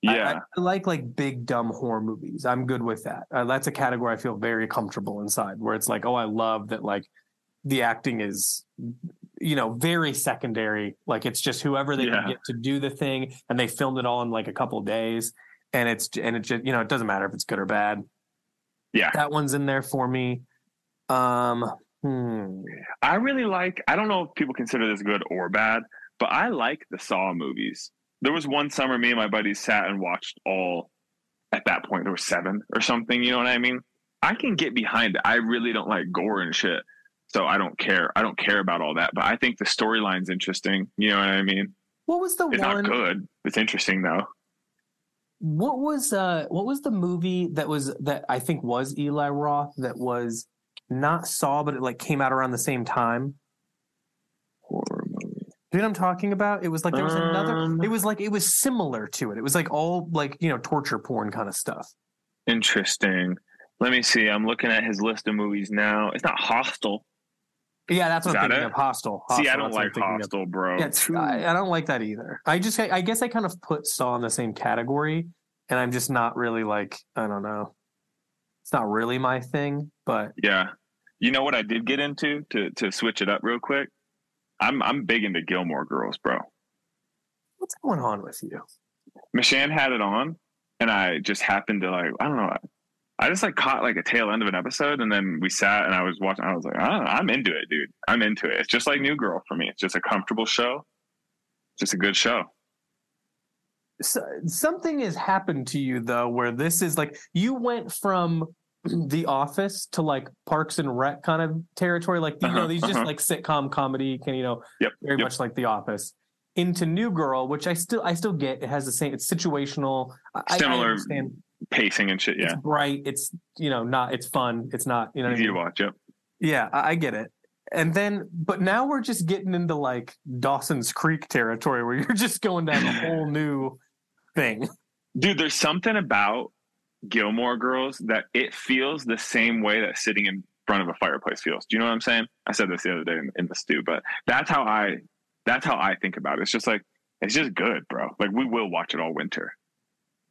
[SPEAKER 4] Yeah.
[SPEAKER 3] I, I like like big dumb horror movies. I'm good with that. Uh, that's a category I feel very comfortable inside, where it's like, oh, I love that like the acting is, you know, very secondary. Like it's just whoever they
[SPEAKER 4] Yeah.
[SPEAKER 3] can get to do the thing, and they filmed it all in like a couple days, and it's and it just you know it doesn't matter if it's good or bad.
[SPEAKER 4] Yeah.
[SPEAKER 3] that one's in there for me. Um, hmm.
[SPEAKER 4] I really like. I don't know if people consider this good or bad, but I like the Saw movies. There was one summer me and my buddies sat and watched all. At that point, there were seven or something. You know what I mean? I can get behind it. I really don't like gore and shit, so I don't care. I don't care about all that. But I think the storyline's interesting. You know what I mean?
[SPEAKER 3] What was the one?
[SPEAKER 4] It's
[SPEAKER 3] one?
[SPEAKER 4] not good. It's interesting though.
[SPEAKER 3] What was uh what was the movie that was that I think was Eli Roth that was not Saw but it like came out around the same time?
[SPEAKER 4] Horror movie.
[SPEAKER 3] Do you know what I'm talking about? It was like there was another
[SPEAKER 4] Um,
[SPEAKER 3] it was like it was similar to it. It was like all like, you know, torture porn kind of stuff.
[SPEAKER 4] Interesting. Let me see. I'm looking at his list of movies now. It's not Hostel.
[SPEAKER 3] Yeah, that's what I'm thinking
[SPEAKER 4] it?
[SPEAKER 3] of. Hostel.
[SPEAKER 4] See, I don't
[SPEAKER 3] that's
[SPEAKER 4] like
[SPEAKER 3] thinking of.
[SPEAKER 4] Bro.
[SPEAKER 3] Yeah, I, I don't like that either. I just I guess I kind of put Saw in the same category and I'm just not really like I don't know. It's not really my thing, but
[SPEAKER 4] Yeah. You know what I did get into to to switch it up real quick? I'm I'm big into Gilmore Girls, bro.
[SPEAKER 3] what's going on with you?
[SPEAKER 4] Mishan had it on and I just happened to like I don't know. I just like caught like a tail end of an episode and then we sat and I was watching I was like, "Ah, I'm into it, dude. I'm into it. It's just like New Girl for me. It's just a comfortable show. Just a good show.
[SPEAKER 3] so, something has happened to you though where this is like you went from the office to like parks and rec kind of territory like you know
[SPEAKER 4] Uh-huh,
[SPEAKER 3] these just
[SPEAKER 4] uh-huh.
[SPEAKER 3] like sitcom comedy can you know
[SPEAKER 4] Yep,
[SPEAKER 3] very
[SPEAKER 4] yep.
[SPEAKER 3] much like the office into new girl which i still i still get it has the same it's situational I- I, I
[SPEAKER 4] Similar,
[SPEAKER 3] understand
[SPEAKER 4] Pacing and shit, yeah.
[SPEAKER 3] it's bright it's you know not it's fun it's not you know what I
[SPEAKER 4] Easy to watch, yep.
[SPEAKER 3] yeah I, I get it and then but now we're just getting into like dawson's creek territory where you're just going down a whole new thing
[SPEAKER 4] Dude, there's something about Gilmore Girls that it feels the same way that sitting in front of a fireplace feels. Do you know what I'm saying? I said this the other day in, in the stew, but that's how I that's how I think about it. It's just like it's just good, bro. Like we will watch it all winter.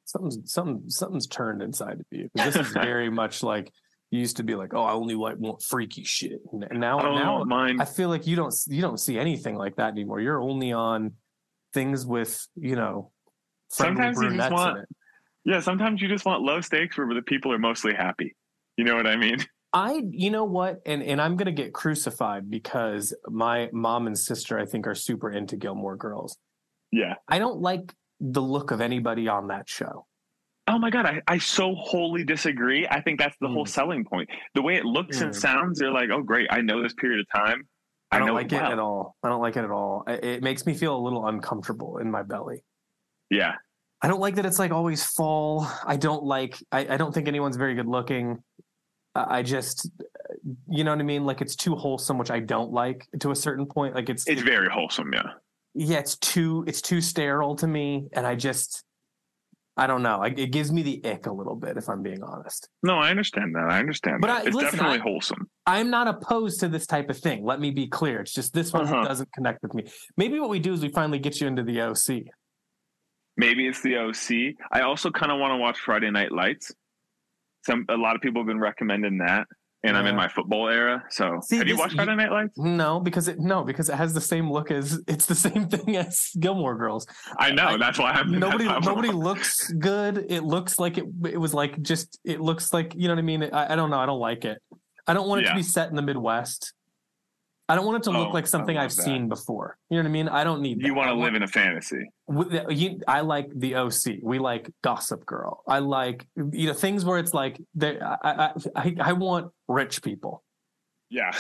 [SPEAKER 3] Something's something something's turned inside of you. This is very much like you used to be like, oh, I only like want freaky shit, and now
[SPEAKER 4] I
[SPEAKER 3] now
[SPEAKER 4] mind.
[SPEAKER 3] I feel like you don't you don't see anything like that anymore. You're only on things with you know
[SPEAKER 4] Sometimes you just want- yeah, sometimes you just want low stakes where the people are mostly happy. You know what I mean?
[SPEAKER 3] I, you know what, and and I'm gonna get crucified because my mom and sister, I think, are super into Gilmore Girls.
[SPEAKER 4] Yeah.
[SPEAKER 3] I don't like the look of anybody on that show.
[SPEAKER 4] Oh my god, I, I so wholly disagree. I think that's the whole
[SPEAKER 3] Mm.
[SPEAKER 4] selling point. The way it looks and
[SPEAKER 3] Mm.
[SPEAKER 4] sounds, you're like, oh great, I know this period of time.
[SPEAKER 3] I don't
[SPEAKER 4] know
[SPEAKER 3] like it
[SPEAKER 4] well.
[SPEAKER 3] at all. I don't like it at all. It makes me feel a little uncomfortable in my belly.
[SPEAKER 4] Yeah.
[SPEAKER 3] I don't like that it's like always fall. I don't like. I, I don't think anyone's very good looking. I I just, you know what I mean. Like it's too wholesome, which I don't like to a certain point. Like it's,
[SPEAKER 4] It's very wholesome, yeah.
[SPEAKER 3] Yeah, it's too it's too sterile to me, and I just, I don't know. Like it gives me the ick a little bit, if I'm being honest.
[SPEAKER 4] No, I understand that. I understand
[SPEAKER 3] But
[SPEAKER 4] that.
[SPEAKER 3] I-
[SPEAKER 4] it's
[SPEAKER 3] listen,
[SPEAKER 4] definitely
[SPEAKER 3] I-
[SPEAKER 4] wholesome.
[SPEAKER 3] I'm not opposed to this type of thing. Let me be clear. It's just this one
[SPEAKER 4] Uh-huh.
[SPEAKER 3] doesn't connect with me. Maybe what we do is we finally get you into the OC.
[SPEAKER 4] Maybe it's the OC. I also kind of want to watch Friday Night Lights. Some a lot of people have been recommending that, and I'm in my football era. So
[SPEAKER 3] See,
[SPEAKER 4] have you watched Friday Night Lights?
[SPEAKER 3] No, because it no, because it has the same look as it's the same thing as Gilmore Girls.
[SPEAKER 4] I know. That's why I'm
[SPEAKER 3] nobody
[SPEAKER 4] that's why I'm-
[SPEAKER 3] nobody looks good. It looks like it it was like just it looks like you know what I mean. I, I don't know. I don't like it. I don't want it
[SPEAKER 4] Yeah.
[SPEAKER 3] to be set in the Midwest. I don't want it to look
[SPEAKER 4] Oh,
[SPEAKER 3] like something I've
[SPEAKER 4] that.
[SPEAKER 3] seen before. You know what I mean? I don't need.
[SPEAKER 4] You want to live in a fantasy.
[SPEAKER 3] with the- you, I like the OC. We like Gossip Girl. I like you know things where it's like I, I I I want rich people.
[SPEAKER 4] Yeah.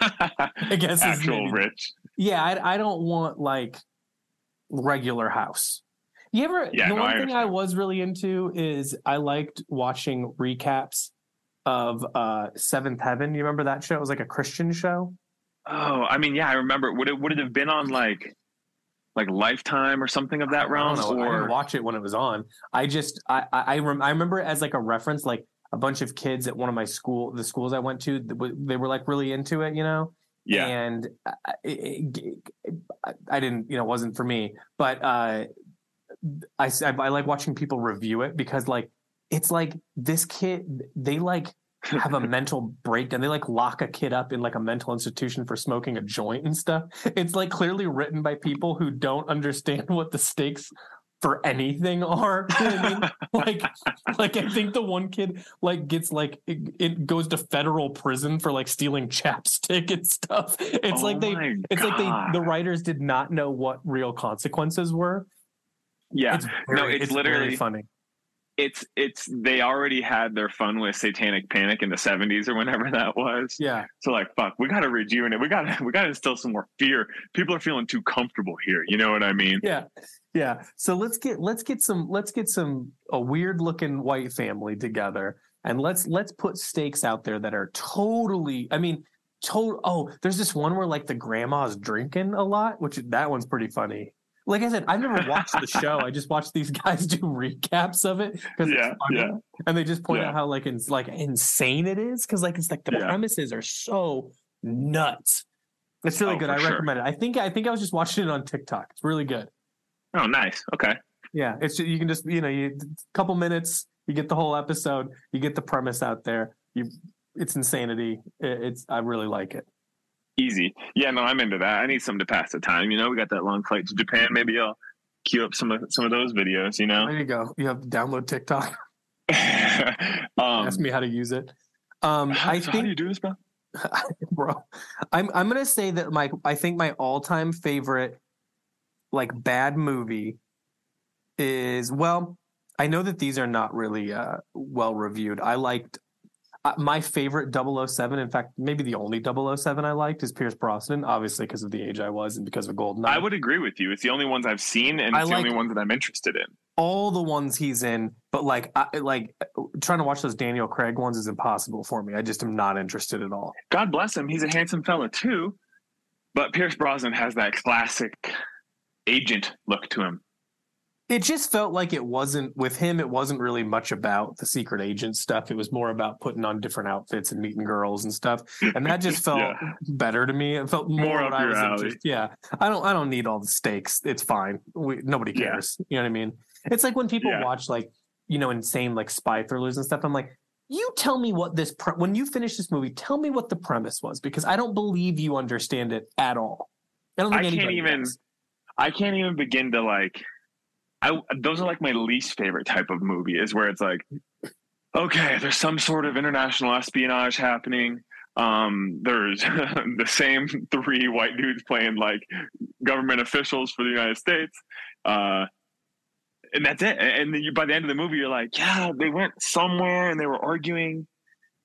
[SPEAKER 3] I guess
[SPEAKER 4] Actual rich.
[SPEAKER 3] Yeah, I, I don't want like regular house. You ever?
[SPEAKER 4] Yeah,
[SPEAKER 3] the
[SPEAKER 4] no, I
[SPEAKER 3] one thing I was really into is I liked watching recaps of uh Seventh Heaven. You remember that show? It was like a Christian show.
[SPEAKER 4] Oh, I mean, yeah, I remember. Would it would it have been on like like Lifetime or something of that
[SPEAKER 3] I
[SPEAKER 4] realm?
[SPEAKER 3] know. I didn't
[SPEAKER 4] Or
[SPEAKER 3] watch it when it was on. I just I I I, rem- I remember it as like a reference, like a bunch of kids at one of my school, the schools I went to, they were like really into it, you know.
[SPEAKER 4] yeah,
[SPEAKER 3] and I, it, it, I- I didn't, you know, it wasn't for me. But uh, I like watching people review it because like it's like this kid they like have a mental breakdown. They like lock a kid up in like a mental institution for smoking a joint and stuff. It's like clearly written by people who don't understand what the stakes for anything are. You know I mean? like like I think the one kid like gets like it, it goes to federal prison for like stealing chapstick and stuff. It's
[SPEAKER 4] Oh
[SPEAKER 3] like they it's like they the writers did not know what real consequences were.
[SPEAKER 4] yeah.
[SPEAKER 3] It's
[SPEAKER 4] No,
[SPEAKER 3] very,
[SPEAKER 4] it's literally-
[SPEAKER 3] funny.
[SPEAKER 4] It's it's they already had their fun with Satanic Panic in the '70s or whenever that was.
[SPEAKER 3] Yeah.
[SPEAKER 4] So like, fuck, we got to rejuvenate. We got to we got to instill some more fear. People are feeling too comfortable here. You know what I mean?
[SPEAKER 3] Yeah. Yeah. So let's get let's get some let's get some a weird looking white family together and let's let's put stakes out there that are totally I mean total oh there's this one where like the grandma's drinking a lot which that one's pretty funny. Like I said, I've never watched the show. I just watched these guys do recaps of it because
[SPEAKER 4] Yeah,
[SPEAKER 3] it's funny.
[SPEAKER 4] yeah.
[SPEAKER 3] and they just point
[SPEAKER 4] Yeah.
[SPEAKER 3] out how like it's like insane it is because like it's like the
[SPEAKER 4] Yeah.
[SPEAKER 3] premises are so nuts. It's really
[SPEAKER 4] Oh,
[SPEAKER 3] good. I
[SPEAKER 4] sure.
[SPEAKER 3] recommend it. I think I think I was just watching it on TikTok. It's really good.
[SPEAKER 4] Oh, nice. Okay.
[SPEAKER 3] Yeah, it's you can just you know you couple minutes, you get the whole episode, you get the premise out there. You, it's insanity. It, it's I really like it.
[SPEAKER 4] Easy. Yeah, no, I'm into that. I need something to pass the time. You know, we got that long flight to Japan. Maybe I'll queue up some of some of those videos. You know.
[SPEAKER 3] There you go. You have to download TikTok.
[SPEAKER 4] um,
[SPEAKER 3] Ask me how to use it. Um,
[SPEAKER 4] how,
[SPEAKER 3] I
[SPEAKER 4] so how do you
[SPEAKER 3] think,
[SPEAKER 4] do this, bro?
[SPEAKER 3] bro, I'm I'm gonna say that my I think my all time favorite like bad movie is well. I know that these are not really uh, well reviewed. I liked my favorite 007. In fact, maybe the only 007 I liked is Pierce Brosnan, obviously because of the age I was and because of Goldeneye.
[SPEAKER 4] I would agree with you. It's the only ones I've seen, and
[SPEAKER 3] I
[SPEAKER 4] it's the
[SPEAKER 3] like-
[SPEAKER 4] only ones that I'm interested in.
[SPEAKER 3] all the ones he's in, but like I, like trying to watch those Daniel Craig ones is impossible for me. I just am not interested at all.
[SPEAKER 4] God bless him. He's a handsome fella too, but Pierce Brosnan has that classic agent look to him.
[SPEAKER 3] It just felt like it wasn't with him it wasn't really much about the secret agent stuff it was more about putting on different outfits and meeting girls and stuff and that just felt
[SPEAKER 4] Yeah.
[SPEAKER 3] better to me it felt more,
[SPEAKER 4] More
[SPEAKER 3] what i was interested yeah i don't i don't need all the stakes it's fine we, nobody
[SPEAKER 4] Yeah.
[SPEAKER 3] cares you know what i mean it's like when people
[SPEAKER 4] Yeah.
[SPEAKER 3] watch like you know insane like spy thrillers and stuff i'm like you tell me what this pre- when you finish this movie tell me what the premise was because i don't believe you understand it at all i don't think
[SPEAKER 4] I can't
[SPEAKER 3] anybody
[SPEAKER 4] even-
[SPEAKER 3] does.
[SPEAKER 4] I can't even begin to like. I those are like my least favorite type of movie is where it's like, okay, there's some sort of international espionage happening. Um, there's the same three white dudes playing like government officials for the United States, uh, and that's it. And then you, by the end of the movie, you're like, yeah, they went somewhere and they were arguing.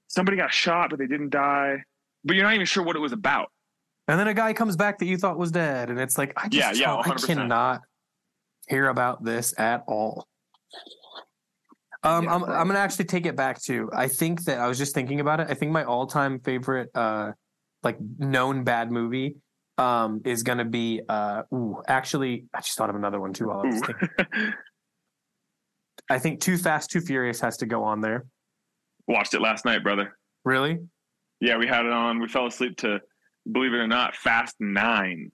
[SPEAKER 4] Somebody got shot, but they didn't die. But you're not even sure what it was about.
[SPEAKER 3] And then a guy comes back that you thought was dead, and it's like I just
[SPEAKER 4] Yeah, yeah,
[SPEAKER 3] I cannot hear about this at all. Um,
[SPEAKER 4] Yeah,
[SPEAKER 3] I'm. I'm gonna actually take it back to. I think that I was just thinking about it. I think my all time favorite, uh, like known bad movie, um, is gonna be. Uh, ooh, actually, I just thought of another one too. While I was thinking. I think Too Fast, Too Furious has to go on there.
[SPEAKER 4] Watched it last night, brother.
[SPEAKER 3] Really?
[SPEAKER 4] Yeah, we had it on. We fell asleep to, believe it or not, Fast Nine.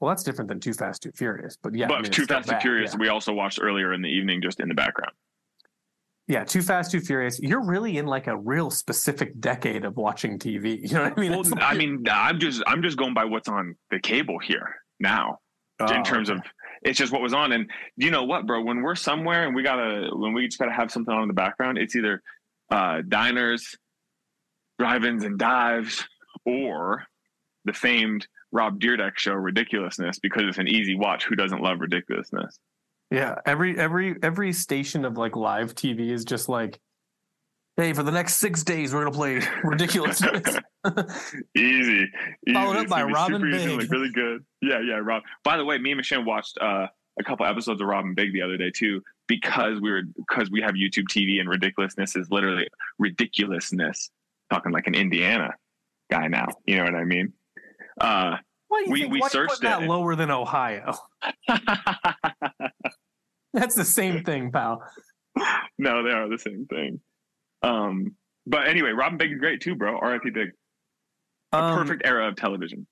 [SPEAKER 3] Well, that's different than Too Fast, Too Furious. But yeah, I mean,
[SPEAKER 4] Too Fast
[SPEAKER 3] Too
[SPEAKER 4] Furious,
[SPEAKER 3] yeah.
[SPEAKER 4] we also watched earlier in the evening, just in the background.
[SPEAKER 3] Yeah, Too Fast, Too Furious. You're really in like a real specific decade of watching TV. You know what I mean?
[SPEAKER 4] Well,
[SPEAKER 3] like-
[SPEAKER 4] I mean, I'm just I'm just going by what's on the cable here now.
[SPEAKER 3] Oh,
[SPEAKER 4] in terms
[SPEAKER 3] okay.
[SPEAKER 4] of it's just what was on. And you know what, bro? When we're somewhere and we gotta when we just gotta have something on in the background, it's either uh, diners, drive-ins and dives, or the famed Rob Dyrdek show, Ridiculousness, because it's an easy watch. Who doesn't love ridiculousness?
[SPEAKER 3] yeah, every every every station of like live TV is just like, hey, for the next six days we're gonna play ridiculousness.
[SPEAKER 4] Easy. easy.
[SPEAKER 3] Followed up
[SPEAKER 4] It's
[SPEAKER 3] by Robin
[SPEAKER 4] super easy,
[SPEAKER 3] Big.
[SPEAKER 4] like really good. Yeah, yeah, Rob. By the way, me and Michelle watched uh, a couple episodes of Rob & Big the other day too, because we were because we have YouTube TV and ridiculousness is literally ridiculousness. Talking like an Indiana guy now. You know what I mean? Uh,
[SPEAKER 3] Why do you
[SPEAKER 4] We-
[SPEAKER 3] think
[SPEAKER 4] we
[SPEAKER 3] why
[SPEAKER 4] searched
[SPEAKER 3] that
[SPEAKER 4] it.
[SPEAKER 3] lower than Ohio? That's the same thing, pal.
[SPEAKER 4] no, they are the same thing. Um, but anyway, Rob & Big is great too, bro. R.I.P. Big. A
[SPEAKER 3] Um,
[SPEAKER 4] perfect era of television.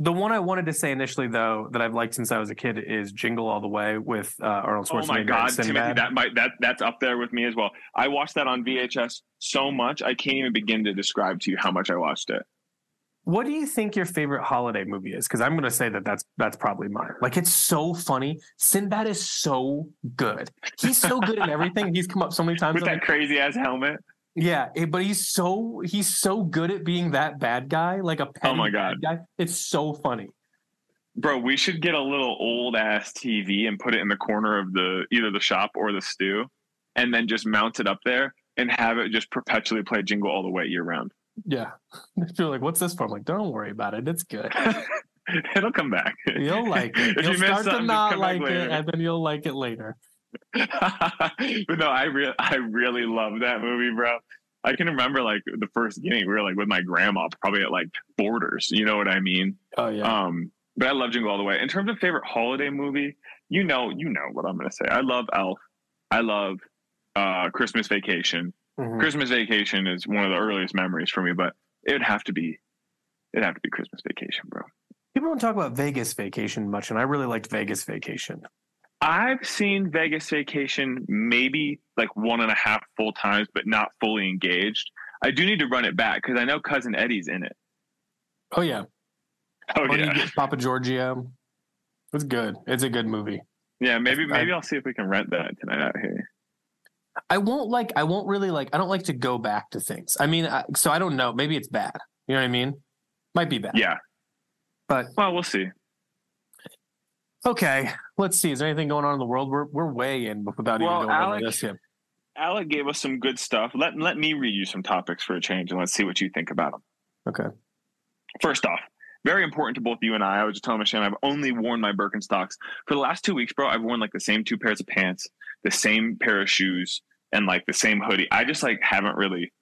[SPEAKER 3] The one I wanted to say initially, though, that I've liked since I was a kid is "Jingle All the Way" with uh, Arnold Schwarzenegger.
[SPEAKER 4] Oh my
[SPEAKER 3] and
[SPEAKER 4] god, Timothy, that might that that's up there with me as well. I watched that on VHS so much I can't even begin to describe to you how much I watched it.
[SPEAKER 3] What do you think your favorite holiday movie is? Because I'm going to say that that's that's probably mine. Like it's so funny. Sinbad is so good. He's so good in everything. He's come up so many times.
[SPEAKER 4] With
[SPEAKER 3] I'm
[SPEAKER 4] that
[SPEAKER 3] like,
[SPEAKER 4] crazy ass helmet.
[SPEAKER 3] yeah, eh, but he's so he's so good at being that bad guy, like a
[SPEAKER 4] Oh my God.
[SPEAKER 3] bad guy. It's so funny.
[SPEAKER 4] Bro, we should get a little old ass TV and put it in the corner of the either the shop or the stew, and then just mount it up there and have it just perpetually play Jingle all the way year round.
[SPEAKER 3] Yeah, you're like, what's this for? I'm like, don't worry about it. It's good.
[SPEAKER 4] It'll come back.
[SPEAKER 3] You'll like it. You'll
[SPEAKER 4] you
[SPEAKER 3] start to not like it, and then you'll like it later.
[SPEAKER 4] but no, I really, I really love that movie, bro. I can remember like the first beginning, we were like with my grandma, probably at like Borders. You know what I mean?
[SPEAKER 3] Oh yeah.
[SPEAKER 4] Um, but I love Jingle All the Way. In terms of favorite holiday movie, you know, you know what I'm gonna say. I love Elf. I love uh, Christmas Vacation.
[SPEAKER 3] Mhm.
[SPEAKER 4] Christmas Vacation is one of the earliest memories for me, but it'd have to be, it'd have to be Christmas Vacation, bro.
[SPEAKER 3] People don't talk about Vegas Vacation much, and I really liked Vegas Vacation.
[SPEAKER 4] I've seen Vegas Vacation maybe like one and a half full times, but not fully engaged. I do need to run it back because I know cousin Eddie's in it.
[SPEAKER 3] Oh yeah.
[SPEAKER 4] Oh
[SPEAKER 3] you
[SPEAKER 4] yeah,
[SPEAKER 3] Papa Giorgio. It's good. It's a good movie.
[SPEAKER 4] yeah. Maybe
[SPEAKER 3] I-
[SPEAKER 4] maybe I'll see if we can rent that tonight out here.
[SPEAKER 3] I won't like. I won't really like. I don't like to go back to things. I mean, I, so I don't know. Maybe it's bad. You know what I mean? Might be bad.
[SPEAKER 4] Yeah.
[SPEAKER 3] But
[SPEAKER 4] Well, we'll see.
[SPEAKER 3] okay. Let's see. Is there anything going on in the world? We're we're way in without
[SPEAKER 4] Well,
[SPEAKER 3] even going
[SPEAKER 4] Alec-
[SPEAKER 3] over this yet.
[SPEAKER 4] Alec gave us some good stuff. Let let me read you some topics for a change, and let's see what you think about them.
[SPEAKER 3] Okay.
[SPEAKER 4] First off, very important to both you and I. I was just telling Michelle I've only worn my Birkenstocks for the last two weeks, bro. I've worn like the same two pairs of pants, the same pair of shoes, and like the same hoodie. I just like haven't really.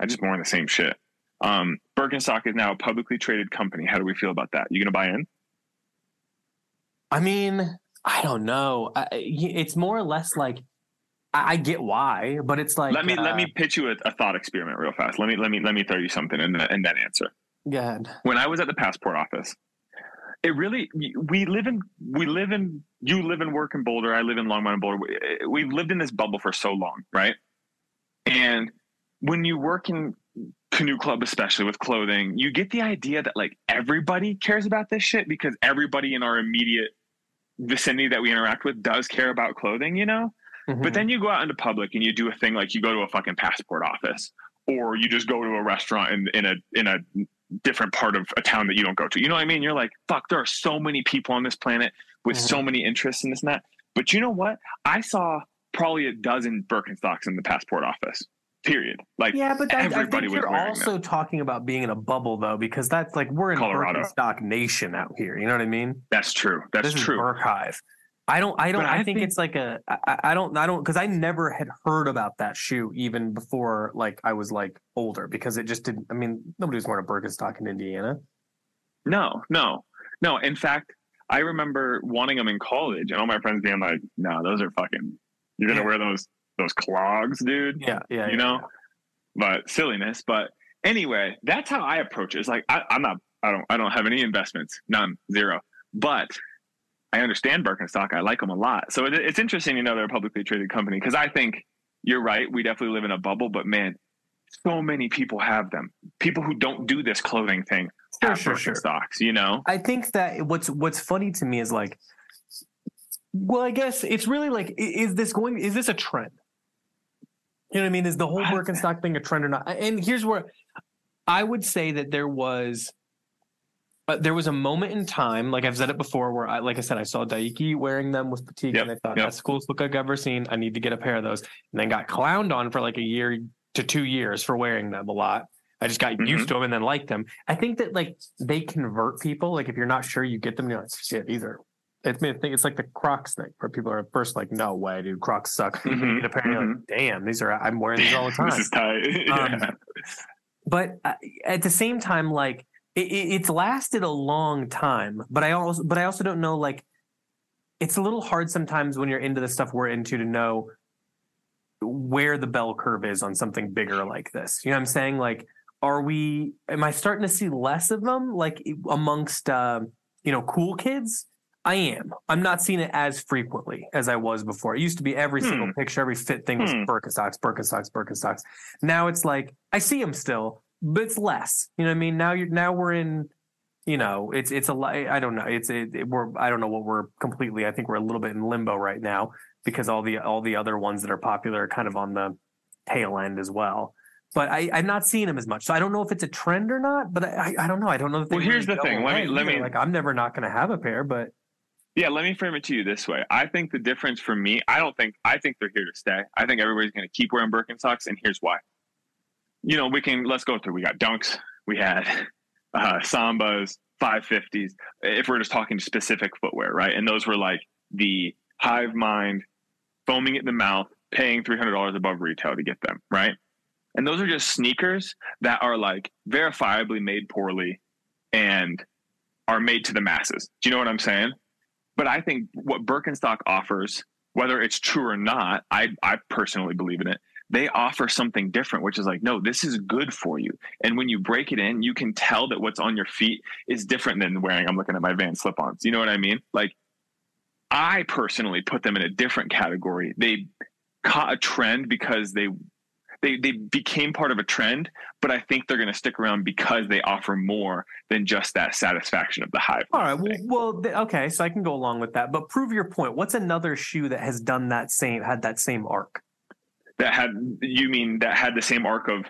[SPEAKER 4] I just worn the same shit. Um, Birkenstock is now a publicly traded company. How do we feel about that? You gonna buy in?
[SPEAKER 3] I mean, I don't know. I, it's more or less like I, I get why, but it's like
[SPEAKER 4] let me
[SPEAKER 3] uh,
[SPEAKER 4] let me pitch you a, a thought experiment real fast. Let me let me let me throw you something in that in that answer.
[SPEAKER 3] Go ahead.
[SPEAKER 4] When I was at the passport office, it really we live in we live in you live and work in Boulder. I live in Longmont and Boulder. We, we've lived in this bubble for so long, right? And when you work in canoe club especially with clothing you get the idea that like everybody cares about this shit because everybody in our immediate vicinity that we interact with does care about clothing you know
[SPEAKER 3] Mm-hmm.
[SPEAKER 4] but then you go out into public and you do a thing like you go to a fucking passport office or you just go to a restaurant in, in a in a different part of a town that you don't go to you know what i mean you're like fuck there are so many people on this planet with
[SPEAKER 3] Mhm.
[SPEAKER 4] so many interests in this and that but you know what i saw probably a dozen birkenstocks in the passport office period like
[SPEAKER 3] yeah, but that, I think you're also talking about being in a bubble though, because that's like we're in
[SPEAKER 4] Colorado.
[SPEAKER 3] Birkenstock Nation out here. You know what I mean?
[SPEAKER 4] That's true. That's
[SPEAKER 3] this
[SPEAKER 4] true.
[SPEAKER 3] is Burkhive. I don't. I don't. I,
[SPEAKER 4] I
[SPEAKER 3] think,
[SPEAKER 4] think-
[SPEAKER 3] it's like a. I, I don't. I don't because I never had heard about that shoe even before like I was like older because it just didn't. I mean, nobody was wearing a Birkenstock in Indiana.
[SPEAKER 4] no, no, no. In fact, I remember wanting them in college, and all my friends being like, "No, those are fucking. You're gonna
[SPEAKER 3] Yeah.
[SPEAKER 4] wear those those clogs, dude."
[SPEAKER 3] Yeah, yeah.
[SPEAKER 4] You
[SPEAKER 3] yeah,
[SPEAKER 4] know? But silliness. But anyway, that's how I approach it. It's like I, I'm not. I don't. I don't have any investments. None. Zero. But I understand Birkenstock. I like them a lot. So it, it's interesting to know they're a publicly traded company because I think you're right. We definitely live in a bubble. But man, so many people have them. People who don't do this clothing thing
[SPEAKER 3] Sure,
[SPEAKER 4] have
[SPEAKER 3] sure, sure.
[SPEAKER 4] Birkenstocks. You know.
[SPEAKER 3] I think that what's what's funny to me is like, well, I guess it's really like, is this going? Is this a trend? You know what I mean? Is the whole Birkenstock thing a trend or not? And here's where I would say that there was. Uh, there was a moment in time, like I've said it before, where I, like I said, I saw Daiki wearing them with fatigue,
[SPEAKER 4] Yep,
[SPEAKER 3] and I thought
[SPEAKER 4] yep.
[SPEAKER 3] that's the coolest look I've ever seen. I need to get a pair of those, and then got clowned on for like a year to two years for wearing them a lot. I just got
[SPEAKER 4] Mhm.
[SPEAKER 3] used to them and then liked them. I think that like they convert people. Like if you're not sure, you get them. You're like, shit, these are. It's think it's like the Crocs thing where people are at first like, no way, dude, Crocs suck. You
[SPEAKER 4] Mhm,
[SPEAKER 3] get a pair, and you're like, damn, these are. I'm wearing these all the time.
[SPEAKER 4] this is tight.
[SPEAKER 3] Um,
[SPEAKER 4] yeah.
[SPEAKER 3] but uh, at the same time, like it, it- it's lasted a long time. But I also, but I also don't know. Like, it's a little hard sometimes when you're into the stuff we're into to know where the bell curve is on something bigger like this. You know what I'm saying? Like, are we? Am I starting to see less of them? Like amongst uh, you know cool kids. I am. I'm not seeing it as frequently as I was before. It used to be every
[SPEAKER 4] Hmm.
[SPEAKER 3] single picture, every fit thing was
[SPEAKER 4] Hmm.
[SPEAKER 3] Birkenstocks, Birkenstocks, Birkenstocks. Now it's like I see them still, but it's less. You know what I mean? Now you're now we're in. You know, it's it's a I don't know. It's it, it- we're I don't know what we're completely. I think we're a little bit in limbo right now because all the all the other ones that are popular are kind of on the tail end as well. But I, I'm not seeing them as much, so I don't know if it's a trend or not. But I, I, I don't know. I don't know. If
[SPEAKER 4] Well, here's the thing. Let me- let me-
[SPEAKER 3] like. I'm never not going to have a pair, but
[SPEAKER 4] Yeah, let me frame it to you this way. I think the difference for me, I don't think I think they're here to stay. I think everybody's going to keep wearing Birkenstocks, and here's why. You know, we can let's go through. We got Dunks, we had uh, Sambas, 550s. If we're just talking specific footwear, right? And those were like the hive mind, foaming at the mouth, paying three hundred dollars above retail to get them, right? And those are just sneakers that are like verifiably made poorly and are made to the masses. Do you know what I'm saying? But I think what Birkenstock offers, whether it's true or not, I, I personally believe in it. They offer something different, which is like, no, this is good for you. And when you break it in, you can tell that what's on your feet is different than wearing, I'm looking at my Van slip ons. You know what I mean? Like, I personally put them in a different category. They caught a trend because they they they became part of a trend, but I think they're going to stick around because they offer more than just that satisfaction of the hive.
[SPEAKER 3] all right. Well,
[SPEAKER 4] thing.
[SPEAKER 3] well, okay. So I can go along with that. But prove your point. What's another shoe that has done that same had that same arc?
[SPEAKER 4] That had you mean that had the same arc of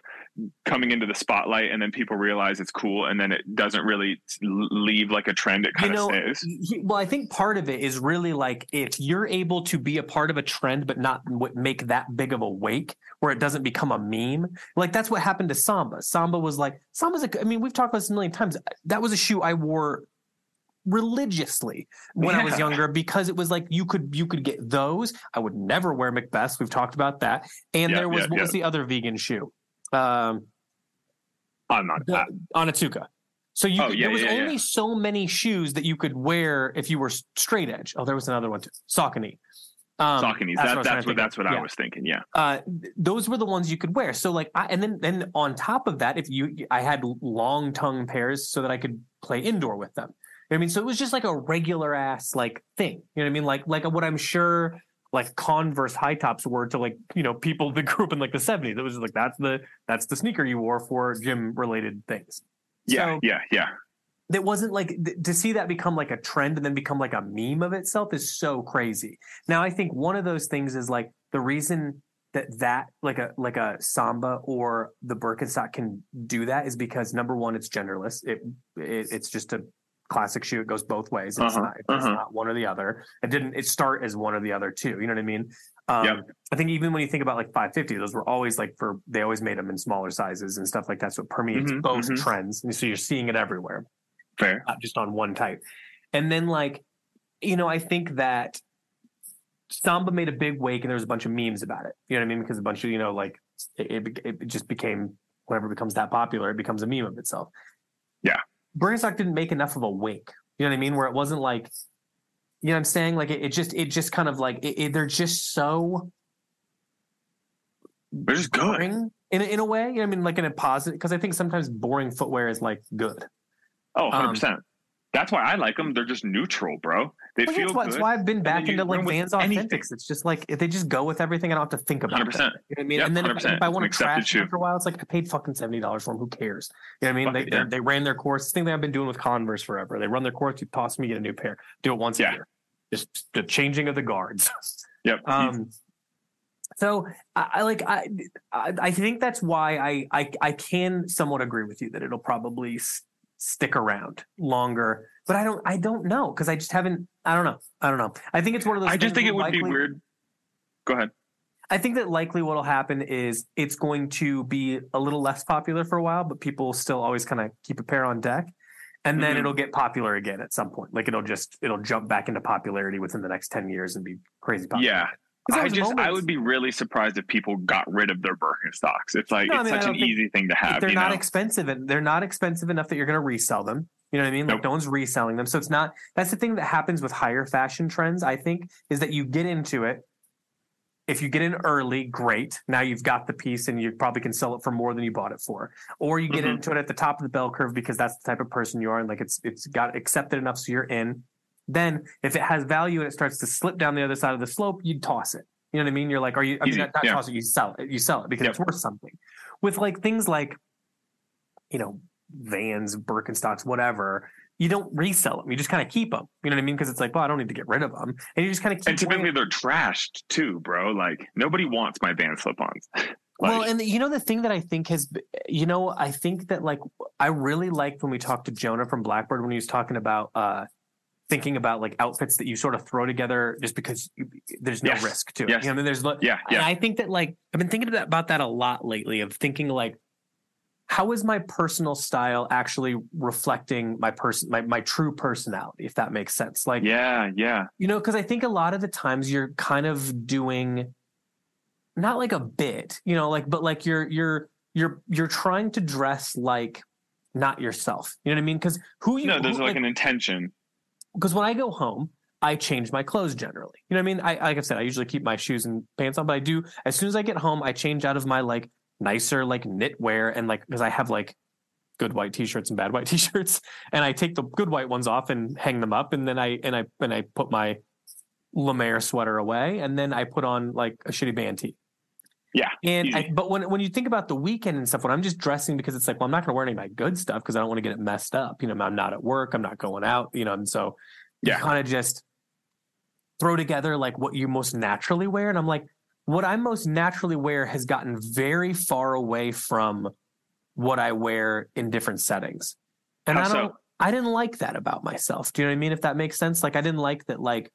[SPEAKER 4] coming into the spotlight and then people realize it's cool and then it doesn't really leave like a trend it kind
[SPEAKER 3] you
[SPEAKER 4] of
[SPEAKER 3] know,
[SPEAKER 4] stays
[SPEAKER 3] well, I think part of it is really like if you're able to be a part of a trend, but not make that big of a wake where it doesn't become a meme. Like that's what happened to Samba. Samba was like Samba's. A, I mean, we've talked about this a million times. That was a shoe I wore religiously when I was younger because it was like you could you could get those. I would never wear Macbeths. We've talked about that. And
[SPEAKER 4] Yeah,
[SPEAKER 3] there was
[SPEAKER 4] yeah,
[SPEAKER 3] what was the other vegan shoe? Um,
[SPEAKER 4] i'm not
[SPEAKER 3] the, Onitsuka. So you
[SPEAKER 4] Oh,
[SPEAKER 3] could,
[SPEAKER 4] yeah,
[SPEAKER 3] there was
[SPEAKER 4] yeah, yeah.
[SPEAKER 3] only so many shoes that you could wear if you were straight edge. Oh, there was another one too. Saucony. Um,
[SPEAKER 4] Sauconys.
[SPEAKER 3] that's what
[SPEAKER 4] That,
[SPEAKER 3] was
[SPEAKER 4] that's what that's what I
[SPEAKER 3] Yeah.
[SPEAKER 4] was thinking. Yeah.
[SPEAKER 3] uh, those were the ones you could wear. So like, I, and then then on top of that, if you, I had long tongue pairs so that I could play indoor with them. You know what I mean, so it was just like a regular ass like thing. You know what I mean? Like like what I'm sure like Converse high tops were to like you know people that grew up in like the 70s. It was just like that's the that's the sneaker you wore for gym related things.
[SPEAKER 4] Yeah.
[SPEAKER 3] So-
[SPEAKER 4] yeah. Yeah.
[SPEAKER 3] that wasn't like th- to see that become like a trend and then become like a meme of itself is so crazy. Now I think one of those things is like the reason that that like a like a samba or the Birkenstock can do that is because number one it's genderless. It, it it's just a classic shoe. It goes both ways. It's,
[SPEAKER 4] Uh-huh,
[SPEAKER 3] not, it's
[SPEAKER 4] uh-huh.
[SPEAKER 3] not one or the other. It didn't it start as one or the other too. You know what I mean? Um,
[SPEAKER 4] Yep.
[SPEAKER 3] I think even when you think about like 550, those were always like for they always made them in smaller sizes and stuff like that. So it permeates
[SPEAKER 4] Mhm,
[SPEAKER 3] both
[SPEAKER 4] mhm.
[SPEAKER 3] trends. And so you're seeing it everywhere
[SPEAKER 4] Fair.
[SPEAKER 3] not just on one type. And then like, you know, I think that Samba made a big wake and there was a bunch of memes about it. You know what I mean? Because a bunch of, you know, like it, it, it just became whenever it becomes that popular, it becomes a meme of itself.
[SPEAKER 4] Yeah.
[SPEAKER 3] Birkenstock didn't make enough of a wake. You know what I mean? Where it wasn't like, you know what I'm saying? Like it, it just, it just kind of like, it, it, they're just so
[SPEAKER 4] They're just good.
[SPEAKER 3] boring in a, in a way. You know what I mean? Like in a positive, because I think sometimes boring footwear is like good.
[SPEAKER 4] Oh, 100
[SPEAKER 3] Um,
[SPEAKER 4] percent. That's why I like them. They're just neutral, bro. They
[SPEAKER 3] Well,
[SPEAKER 4] feel
[SPEAKER 3] that's, why, that's why I've been back into like Vans. Authentics. It's just like if they just go with everything. I don't have to think about it.
[SPEAKER 4] 100%.
[SPEAKER 3] You know what I mean?
[SPEAKER 4] Yep,
[SPEAKER 3] and then if,
[SPEAKER 4] 100%.
[SPEAKER 3] if I want to trash them after a while, it's like I paid fucking seventy dollars for them. Who cares? You know what I mean? They, they
[SPEAKER 4] yeah.
[SPEAKER 3] they ran their course. This thing that I've been doing with Converse forever. They run their course. You toss me, get a new pair. Do it once
[SPEAKER 4] Yeah.
[SPEAKER 3] a year. Just the changing of the guards.
[SPEAKER 4] Yep.
[SPEAKER 3] Um, so I, I like I, I I think that's why I, I I can somewhat agree with you that it'll probably s- stick around longer, but I don't I don't know because I just haven't I don't know I don't know I think it's one of those.
[SPEAKER 4] I just think it would be weird. Go ahead.
[SPEAKER 3] I think that likely what'll happen is it's going to be a little less popular for a while, but people will still always kind of keep a pair on deck. And then
[SPEAKER 4] Mhm.
[SPEAKER 3] it'll get popular again at some point. Like it'll just it'll jump back into popularity within the next ten years and be crazy popular.
[SPEAKER 4] Yeah, I just I would be really surprised if people got rid of their Birkenstocks. It's like
[SPEAKER 3] No, I
[SPEAKER 4] it's
[SPEAKER 3] mean,
[SPEAKER 4] such an easy thing to have.
[SPEAKER 3] they're not
[SPEAKER 4] know?
[SPEAKER 3] expensive and they're not expensive enough that you're going to resell them. You know what I mean? Like
[SPEAKER 4] Nope.
[SPEAKER 3] no one's reselling them. So it's not that's the thing that happens with higher fashion trends, I think, is that you get into it. If you get in early, great. Now you've got the piece and you probably can sell it for more than you bought it for. Or you get
[SPEAKER 4] Mhm.
[SPEAKER 3] into it at the top of the bell curve because that's the type of person you are and like it's it's got accepted enough so you're in. Then if it has value and it starts to slip down the other side of the slope, you toss it. You know what I mean? You're like, are you I mean not, not
[SPEAKER 4] yeah.
[SPEAKER 3] toss it, you sell it. You sell it because
[SPEAKER 4] Yep.
[SPEAKER 3] it's worth something. With like things like you know, Vans, Birkenstocks, whatever, you don't resell them. You just kind of keep them. You know what I mean? Because it's like, well, I don't need to get rid of them, and you just kind of keep.
[SPEAKER 4] And typically they're trashed too, bro. Like nobody wants my Van slip-ons.
[SPEAKER 3] well,
[SPEAKER 4] Like,
[SPEAKER 3] and you know the thing that I think has, you know, I think that like I really liked when we talked to Jonah from Blackbird when he was talking about uh thinking about like outfits that you sort of throw together just because you, there's no
[SPEAKER 4] Yes.
[SPEAKER 3] risk to it.
[SPEAKER 4] Yes.
[SPEAKER 3] You know, I mean, there's
[SPEAKER 4] yeah,
[SPEAKER 3] And
[SPEAKER 4] yeah.
[SPEAKER 3] I think that like I've been thinking about that a lot lately of thinking like how is my personal style actually reflecting my person my, my true personality if that makes sense like
[SPEAKER 4] Yeah, yeah.
[SPEAKER 3] you know because i think a lot of the times you're kind of doing not like a bit you know like but like you're you're you're you're trying to dress like not yourself you know what i mean because who you
[SPEAKER 4] No, there's
[SPEAKER 3] who-
[SPEAKER 4] like an intention.
[SPEAKER 3] because when I go home, I change my clothes generally. You know what I mean? I like I said, I usually keep my shoes and pants on, but I do as soon as I get home, I change out of my like nicer like knitwear and like because I have like good white t-shirts and bad white t-shirts, and I take the good white ones off and hang them up, and then I and I and I put my Lemaire sweater away, and then I put on like a shitty band tee.
[SPEAKER 4] Yeah,
[SPEAKER 3] And I, but when when you think about the weekend and stuff, when I'm just dressing because it's like, well, I'm not going to wear any of my good stuff because I don't want to get it messed up. You know, I'm not at work, I'm not going out. You know, and so
[SPEAKER 4] Yeah.
[SPEAKER 3] you kind of just throw together like what you most naturally wear. And I'm like, what I most naturally wear has gotten very far away from what I wear in different settings. And
[SPEAKER 4] How
[SPEAKER 3] I don't I didn't like that about myself. Do you know what I mean? If that makes sense. Like I didn't like that like,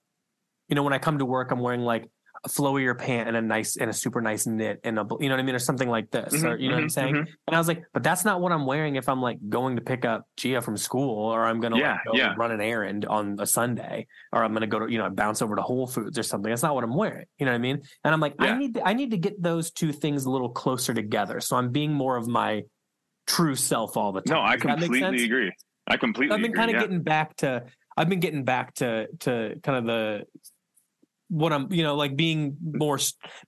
[SPEAKER 3] you know, when I come to work, I'm wearing like flowier pant and a nice and a super nice knit and a you know what I mean? Or something like this. or
[SPEAKER 4] Mhm,
[SPEAKER 3] you know what I'm
[SPEAKER 4] mhm,
[SPEAKER 3] saying?
[SPEAKER 4] mhm.
[SPEAKER 3] And I was like, but that's not what I'm wearing if I'm like going to pick up Gia from school or I'm gonna
[SPEAKER 4] Yeah,
[SPEAKER 3] like go
[SPEAKER 4] yeah.
[SPEAKER 3] run an errand on a Sunday or I'm gonna go to, you know, bounce over to Whole Foods or something. That's not what I'm wearing. You know what I mean? And I'm like, I need to, I need to get those two things a little closer together. So I'm being more of my true self all the time.
[SPEAKER 4] No, I
[SPEAKER 3] Does
[SPEAKER 4] completely agree. I completely.
[SPEAKER 3] I've been kind of
[SPEAKER 4] yeah.
[SPEAKER 3] getting back to I've been getting back to to kind of the what I'm you know like being more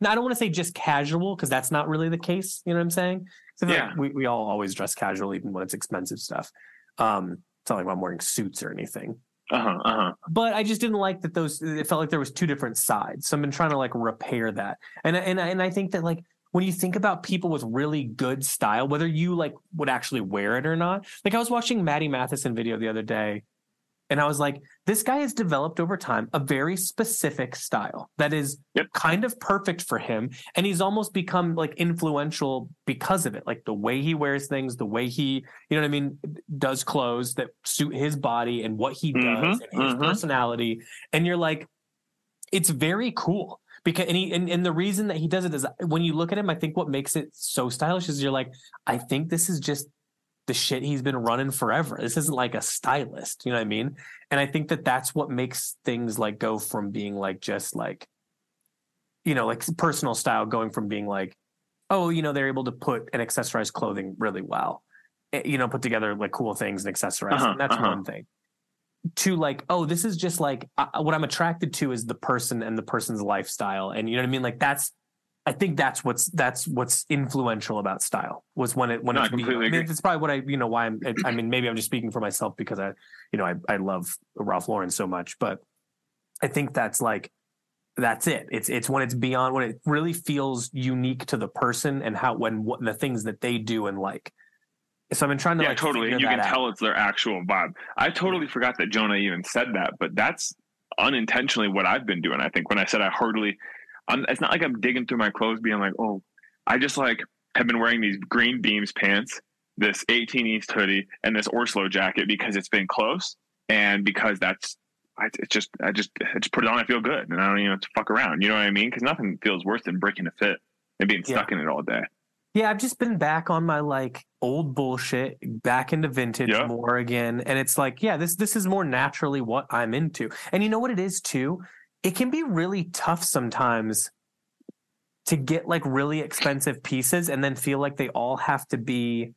[SPEAKER 3] now I don't want to say just casual because that's not really the case you know what I'm saying? I feel like
[SPEAKER 4] Yeah.
[SPEAKER 3] we we all always dress casual even when it's expensive stuff um it's not like I'm wearing suits or anything
[SPEAKER 4] Uh huh. Uh huh.
[SPEAKER 3] but I just didn't like that those it felt like there was two different sides so I've been trying to like repair that and and and I think that like when you think about people with really good style whether you like would actually wear it or not like I was watching Matty Matheson video the other day and I was like, this guy has developed over time a very specific style that is
[SPEAKER 4] Yep.
[SPEAKER 3] kind of perfect for him. And he's almost become like influential because of it. Like the way he wears things, the way he, you know what I mean, does clothes that suit his body and what he does
[SPEAKER 4] Mhm,
[SPEAKER 3] and his
[SPEAKER 4] mhm.
[SPEAKER 3] personality. And you're like, it's very cool. Because and, he, and and the reason that he does it is when you look at him, I think what makes it so stylish is you're like, I think this is just the shit he's been running forever. This isn't like a stylist, you know what I mean? And I think that that's what makes things like go from being like just like, you know, like personal style going from being like, oh, you know, they're able to put and accessorize clothing really well, Eh, you know, put together like cool things and accessorize.
[SPEAKER 4] Uh-huh,
[SPEAKER 3] and that's
[SPEAKER 4] uh-huh.
[SPEAKER 3] one thing. To like, oh, this is just like uh, what I'm attracted to is the person and the person's lifestyle, and you know what I mean. Like that's, I think that's what's that's what's influential about style was when it when
[SPEAKER 4] No, I completely
[SPEAKER 3] I mean, it's probably what I you know why I'm I mean maybe I'm just speaking for myself because I you know I I love Ralph Lauren so much, but I think that's like that's it. It's it's when it's beyond when it really feels unique to the person and how when what the things that they do and like. So I've been trying to
[SPEAKER 4] Yeah,
[SPEAKER 3] like
[SPEAKER 4] totally. And you can
[SPEAKER 3] out.
[SPEAKER 4] tell it's their actual vibe. I totally forgot that Jonah even said that, but that's unintentionally what I've been doing. I think when I said I hardly, I'm, it's not like I'm digging through my clothes, being like, oh, I just like have been wearing these green beams pants, this 18 East hoodie, and this orSlow jacket because it's been close and because that's. I, it's just, I just, I just put it on. I feel good, and I don't even have to fuck around. You know what I mean? Because nothing feels worse than breaking a fit and being
[SPEAKER 3] Yeah.
[SPEAKER 4] stuck in it all day.
[SPEAKER 3] Yeah, I've just been back on my like old bullshit, back into vintage
[SPEAKER 4] Yeah.
[SPEAKER 3] more again. And it's like, yeah, this this is more naturally what I'm into. And you know what it is too? It can be really tough sometimes to get like really expensive pieces and then feel like they all have to be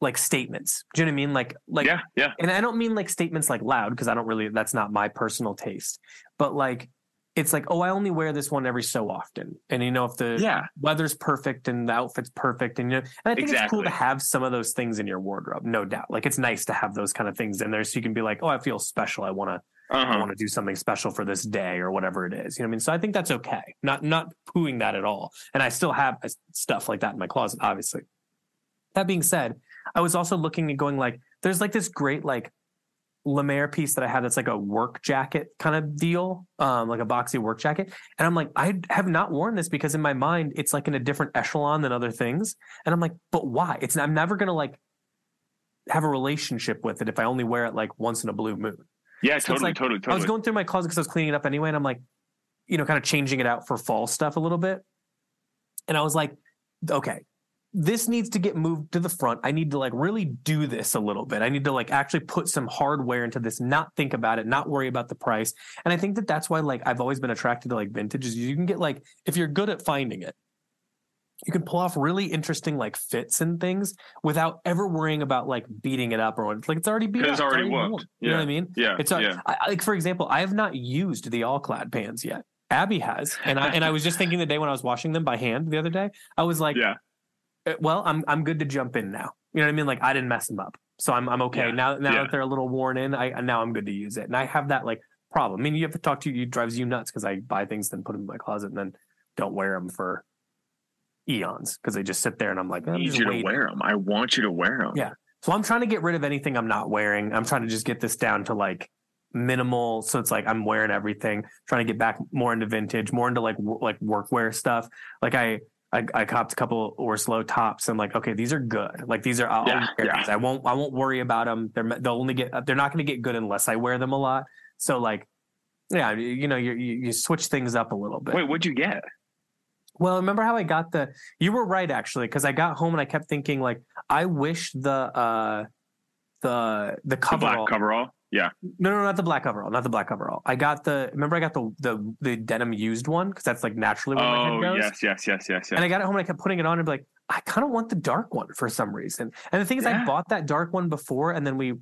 [SPEAKER 3] like statements. Do you know what I mean? Like like
[SPEAKER 4] yeah, yeah.
[SPEAKER 3] and I don't mean like statements like loud because I don't really that's not my personal taste. But like it's like, oh, I only wear this one every so often. And you know, if the
[SPEAKER 4] Yeah.
[SPEAKER 3] weather's perfect and the outfit's perfect and you know, and I think it's cool to have some of those things in your wardrobe, no doubt. Like it's nice to have those kind of things in there so you can be like, oh, I feel special. I want to I
[SPEAKER 4] Uh-huh.
[SPEAKER 3] want to do something special for this day or whatever it is. You know what I mean? So I think that's okay. Not not pooing that at all. And I still have uh, stuff like that in my closet, obviously. That being said, I was also looking at going like, there's like this great like Lemaire piece that I have that's like a work jacket kind of deal, um, like a boxy work jacket. And I'm like, I have not worn this because in my mind it's like in a different echelon than other things. And I'm like, but why? It's I'm never gonna like have a relationship with it if I only wear it like once in a blue moon.
[SPEAKER 4] Yeah,
[SPEAKER 3] it's
[SPEAKER 4] totally,
[SPEAKER 3] like-
[SPEAKER 4] totally,
[SPEAKER 3] I was going through my closet because I was cleaning it up anyway, and I'm like, you know, kind of changing it out for fall stuff a little bit. And I was like, okay, this needs to get moved to the front. I need to like really do this a little bit. I need to like actually put some hardware into this, not think about it, not worry about the price. And I think that that's why like I've always been attracted to like vintage is you can get like if you're good at finding it, you can pull off really interesting like fits and things without ever worrying about like beating it up or what. Like it's already beat up.
[SPEAKER 4] It's already
[SPEAKER 3] worn.
[SPEAKER 4] whooped.
[SPEAKER 3] You know what I mean?
[SPEAKER 4] yeah,
[SPEAKER 3] It's a,
[SPEAKER 4] yeah.
[SPEAKER 3] I, like for example, I have not used the All-Clad pans yet. Abby has, and I and I was just thinking the day when I was washing them by hand the other day, I was like,
[SPEAKER 4] Yeah.
[SPEAKER 3] "Eh, well, I'm I'm good to jump in now. You know what I mean? Like I didn't mess them up, so I'm I'm okay
[SPEAKER 4] Yeah.
[SPEAKER 3] now. Now
[SPEAKER 4] Yeah.
[SPEAKER 3] that they're a little worn in, I now I'm good to use it, and I have that like problem. I mean, you have to talk to you. It drives you nuts because I buy things then put them in my closet and then don't wear them for eons because they just sit there and I'm like,
[SPEAKER 4] I need you to wear them. I want you to wear them.
[SPEAKER 3] Yeah. So I'm trying to get rid of anything I'm not wearing. I'm trying to just get this down to like minimal. So it's like I'm wearing everything. Trying to get back more into vintage, more into like w- like workwear stuff. Like I I, I copped a couple orSlow tops. And like, okay, these are good. Like these are I'll
[SPEAKER 4] Yeah,
[SPEAKER 3] wear
[SPEAKER 4] yeah.
[SPEAKER 3] these. I won't I won't worry about them. They're they'll only get they're not going to get good unless I wear them a lot. So like, yeah, you, know, you you switch things up a little bit.
[SPEAKER 4] Wait, what'd you get?
[SPEAKER 3] Well, remember how I got the you were right actually because I got home and I kept thinking like I wish the uh the the
[SPEAKER 4] The
[SPEAKER 3] coverall
[SPEAKER 4] black coverall. Yeah.
[SPEAKER 3] no no not the black coverall not the black coverall I got the remember I got the the the denim used one because that's like naturally where my head
[SPEAKER 4] Oh
[SPEAKER 3] goes
[SPEAKER 4] yes, yes, yes, yes, yes.
[SPEAKER 3] and I got it home and I kept putting it on and be like I kind of want the dark one for some reason. And the thing is, I bought that dark one before, and then we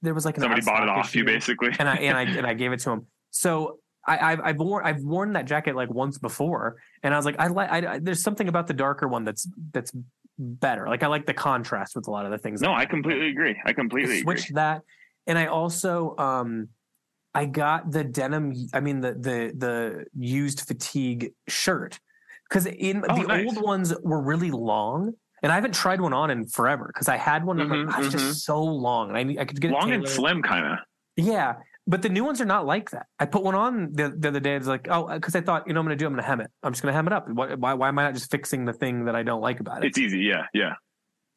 [SPEAKER 3] there was like an
[SPEAKER 4] Somebody bought it off you, basically.
[SPEAKER 3] and I and I and I gave it to him. So I, I've I've worn I've worn that jacket like once before, and I was like, I like I, I- there's something about the darker one that's that's better. Like I like the contrast with a lot of the things.
[SPEAKER 4] no,
[SPEAKER 3] that
[SPEAKER 4] I completely agree. I
[SPEAKER 3] I
[SPEAKER 4] completely agree.
[SPEAKER 3] switched that, and I also um I got the denim. I mean the the the used fatigue shirt because in
[SPEAKER 4] Oh,
[SPEAKER 3] the
[SPEAKER 4] nice.
[SPEAKER 3] old ones were really long. And I haven't tried one on in forever because I had one. I'm
[SPEAKER 4] Mhm,
[SPEAKER 3] like, "Ah, it's
[SPEAKER 4] mhm.
[SPEAKER 3] just so long, and I I could get it
[SPEAKER 4] Long and slim, kind of.
[SPEAKER 3] Yeah, but the new ones are not like that. I put one on the, the other day. It's like, oh, because I thought, you know, what I'm going to do. I'm going to hem it. I'm just going to hem it up. Why, why? Why am I not just fixing the thing that I don't like about it?
[SPEAKER 4] It's easy. Yeah, yeah.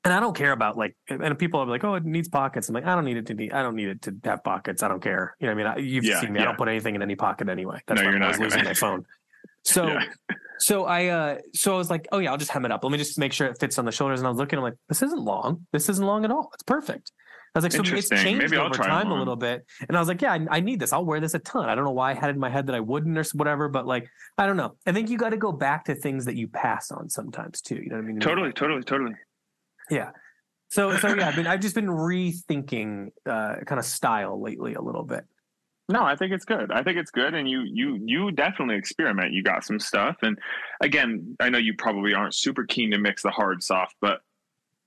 [SPEAKER 3] and I don't care about like. And people are like, oh, it needs pockets. I'm like, I don't need it to need. I don't need it to have pockets. I don't care. You know, what I mean, I, you've
[SPEAKER 4] Yeah,
[SPEAKER 3] seen me. I don't put anything in any pocket anyway. That's
[SPEAKER 4] No,
[SPEAKER 3] why
[SPEAKER 4] you're
[SPEAKER 3] I'm
[SPEAKER 4] not
[SPEAKER 3] losing my phone. So.
[SPEAKER 4] Yeah.
[SPEAKER 3] So I uh so I was like, oh yeah, I'll just hem it up. Let me just make sure it fits on the shoulders. And I was looking, I'm like, this isn't long. This isn't long at all. It's perfect. I was like, so it's changed over time a little bit. And I was like, yeah, I, I need this. I'll wear this a ton. I don't know why I had it in my head that I wouldn't or whatever, but like, I don't know. I think you got to go back to things that you pass on sometimes too. You know what I mean?
[SPEAKER 4] Totally, totally, totally.
[SPEAKER 3] Yeah. So so yeah, I've been I've just been rethinking uh kind of style lately a little bit.
[SPEAKER 4] No, I think it's good. I think it's good, and you you you definitely experiment. You got some stuff, and again, I know you probably aren't super keen to mix the hard soft, but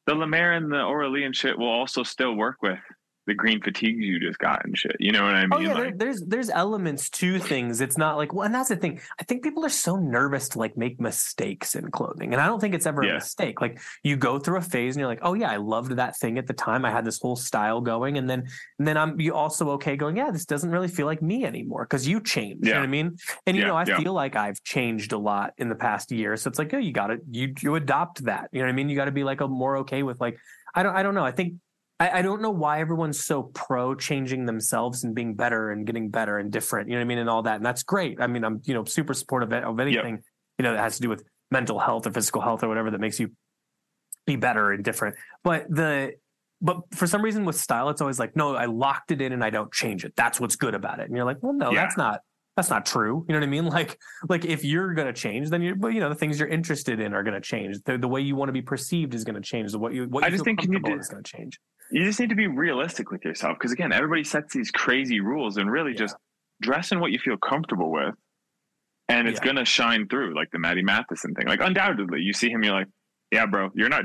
[SPEAKER 4] the Lemaire and the Auralee and shit will also still work with the green fatigues you just got and shit. You know what I oh, mean?
[SPEAKER 3] Oh yeah, there, there's there's elements to things. It's not like well, and that's the thing. I think people are so nervous to like make mistakes in clothing, and I don't think it's ever
[SPEAKER 4] Yeah.
[SPEAKER 3] a mistake. Like you go through a phase, and you're like, oh yeah, I loved that thing at the time. I had this whole style going, and then and then I'm you also okay going, yeah, this doesn't really feel like me anymore because you changed. You know
[SPEAKER 4] Yeah.
[SPEAKER 3] what I mean? And you
[SPEAKER 4] Yeah,
[SPEAKER 3] know, I
[SPEAKER 4] yeah.
[SPEAKER 3] feel like I've changed a lot in the past year. So it's like, oh, you got to you you adopt that. You know what I mean? You got to be like a more okay with like I don't I don't know. I think I, I don't know why everyone's so pro changing themselves and being better and getting better and different. You know what I mean? And all that. And that's great. I mean, I'm, you know, super supportive of anything, you know, that has to do with mental health or physical health or whatever that makes you be better and different. But the, but for some reason with style, it's always like, no, I locked it in and I don't change it. That's what's good about it. And you're like, well, no,
[SPEAKER 4] Yeah.
[SPEAKER 3] that's not, that's not true. You know what I mean? Like, like if you're going to change, then you, well, you know, the things you're interested in are going to change. The, the way you want to be perceived is going to change. The what you, what
[SPEAKER 4] I
[SPEAKER 3] you
[SPEAKER 4] just
[SPEAKER 3] feel
[SPEAKER 4] think you
[SPEAKER 3] comfortable is going to change.
[SPEAKER 4] You just need to be realistic with yourself because again, everybody sets these crazy rules, and really
[SPEAKER 3] Yeah.
[SPEAKER 4] just dress in what you feel comfortable with, and it's
[SPEAKER 3] Yeah.
[SPEAKER 4] gonna shine through. Like the Matty Matheson thing. Like undoubtedly, you see him, you're like, yeah, bro, you're not.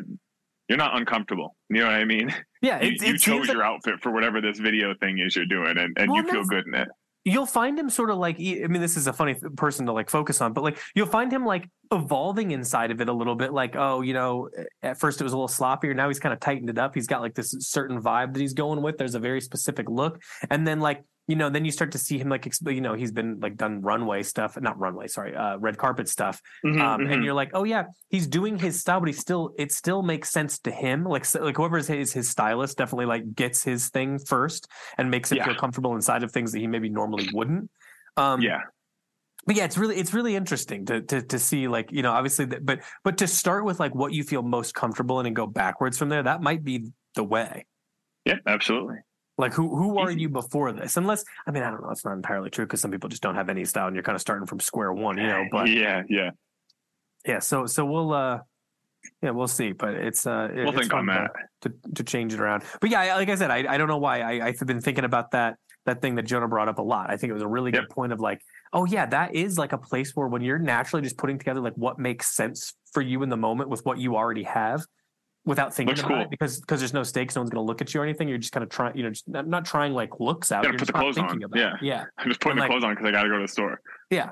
[SPEAKER 4] You're not uncomfortable. You know what I mean?
[SPEAKER 3] Yeah,
[SPEAKER 4] you,
[SPEAKER 3] it,
[SPEAKER 4] you
[SPEAKER 3] it
[SPEAKER 4] chose
[SPEAKER 3] like
[SPEAKER 4] your outfit for whatever this video thing is you're doing, and, and
[SPEAKER 3] Well,
[SPEAKER 4] you feel good in it.
[SPEAKER 3] You'll find him sort of like i mean, this is a funny person to like focus on, but like you'll find him like evolving inside of it a little bit. Like, oh, you know, at first it was a little sloppier. Now he's kind of tightened it up. He's got like this certain vibe that he's going with. There's a very specific look, and then like you know, then you start to see him like you know he's been like done runway stuff, not runway, sorry, uh, red carpet stuff,
[SPEAKER 4] Mhm,
[SPEAKER 3] um,
[SPEAKER 4] mhm.
[SPEAKER 3] and you're like, oh yeah, he's doing his style, but he still it still makes sense to him. Like so- like whoever is his his stylist definitely like gets his thing first and makes him
[SPEAKER 4] Yeah.
[SPEAKER 3] feel comfortable inside of things that he maybe normally wouldn't. Um,
[SPEAKER 4] yeah,
[SPEAKER 3] but yeah, it's really it's really interesting to to to see like you know obviously that, but but to start with like what you feel most comfortable in and go backwards from there. That might be the way.
[SPEAKER 4] yeah, absolutely.
[SPEAKER 3] Like who who are you before this? Unless I mean I don't know. It's not entirely true because some people just don't have any style and you're kind of starting from square one. You know, but
[SPEAKER 4] yeah, yeah.
[SPEAKER 3] yeah. So so we'll uh yeah we'll see. But it's uh it-
[SPEAKER 4] We'll
[SPEAKER 3] it's
[SPEAKER 4] think on that.
[SPEAKER 3] to to change it around. But yeah, like I said, I, I don't know why I, I've been thinking about that that thing that Jonah brought up a lot. I think it was a really
[SPEAKER 4] Yep.
[SPEAKER 3] good point of like, oh yeah, that is like a place where when you're naturally just putting together like what makes sense for you in the moment with what you already have, without thinking
[SPEAKER 4] Looks
[SPEAKER 3] about
[SPEAKER 4] cool.
[SPEAKER 3] it, because because there's no stakes, no one's going to look at you or anything. You're just kind of trying, you know, just not, not trying like looks out.
[SPEAKER 4] Gotta
[SPEAKER 3] You're
[SPEAKER 4] put the clothes
[SPEAKER 3] thinking
[SPEAKER 4] on.
[SPEAKER 3] about it. yeah,
[SPEAKER 4] I'm just putting
[SPEAKER 3] And,
[SPEAKER 4] the
[SPEAKER 3] like-
[SPEAKER 4] clothes on because I got to go to the store.
[SPEAKER 3] yeah.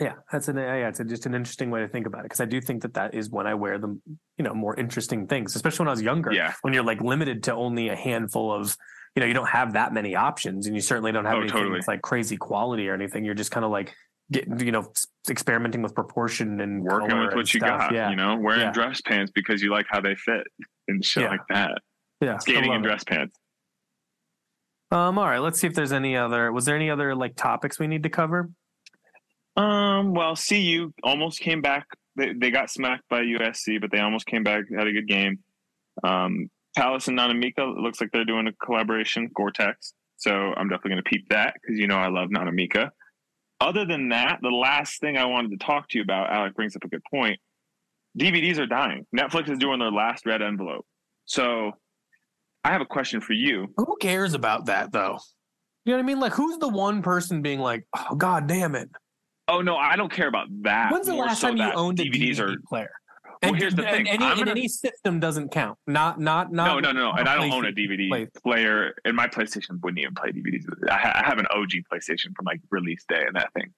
[SPEAKER 3] Yeah, that's an yeah, it's a, just an interesting way to think about it because I do think that that is when I wear the you know more interesting things, especially when I was younger
[SPEAKER 4] Yeah,
[SPEAKER 3] when you're like limited to only a handful of you know you don't have that many options and you certainly don't have
[SPEAKER 4] Oh,
[SPEAKER 3] anything
[SPEAKER 4] totally.
[SPEAKER 3] that's like crazy quality or anything you're just kind of like getting you know experimenting with proportion and
[SPEAKER 4] working with what you
[SPEAKER 3] stuff.
[SPEAKER 4] got.
[SPEAKER 3] yeah
[SPEAKER 4] You know, wearing
[SPEAKER 3] Yeah.
[SPEAKER 4] dress pants because you like how they fit and shit
[SPEAKER 3] Yeah.
[SPEAKER 4] like that.
[SPEAKER 3] yeah
[SPEAKER 4] Skating in dress pants.
[SPEAKER 3] um all right let's see if there's any other was there any other like topics we need to cover
[SPEAKER 4] Um, well, CU almost came back. They, they got smacked by USC, but they almost came back, had a good game. Um, Palace and nanamica it looks like they're doing a collaboration, Gore-Tex. So I'm definitely going to peep that because you know I love nanamica. Other than that, the last thing I wanted to talk to you about, Alec brings up a good point. DVDs are dying. Netflix is doing their last red envelope. So I have a question for you.
[SPEAKER 3] Who cares about that though? You know what I mean? Like, who's the one person being like, "Oh, god damn it"?
[SPEAKER 4] Oh no, I don't care about that.
[SPEAKER 3] When's the last
[SPEAKER 4] so
[SPEAKER 3] time you owned a
[SPEAKER 4] DVDs
[SPEAKER 3] DVD
[SPEAKER 4] are
[SPEAKER 3] player?
[SPEAKER 4] Well,
[SPEAKER 3] And,
[SPEAKER 4] here's the thing.
[SPEAKER 3] Any,
[SPEAKER 4] gonna-
[SPEAKER 3] any system doesn't count. Not not not.
[SPEAKER 4] no, no, no, and I don't own a DVD
[SPEAKER 3] play-
[SPEAKER 4] player, and my PlayStation wouldn't even play DVDs. I, ha- I have an OG PlayStation from like release day, and that thing,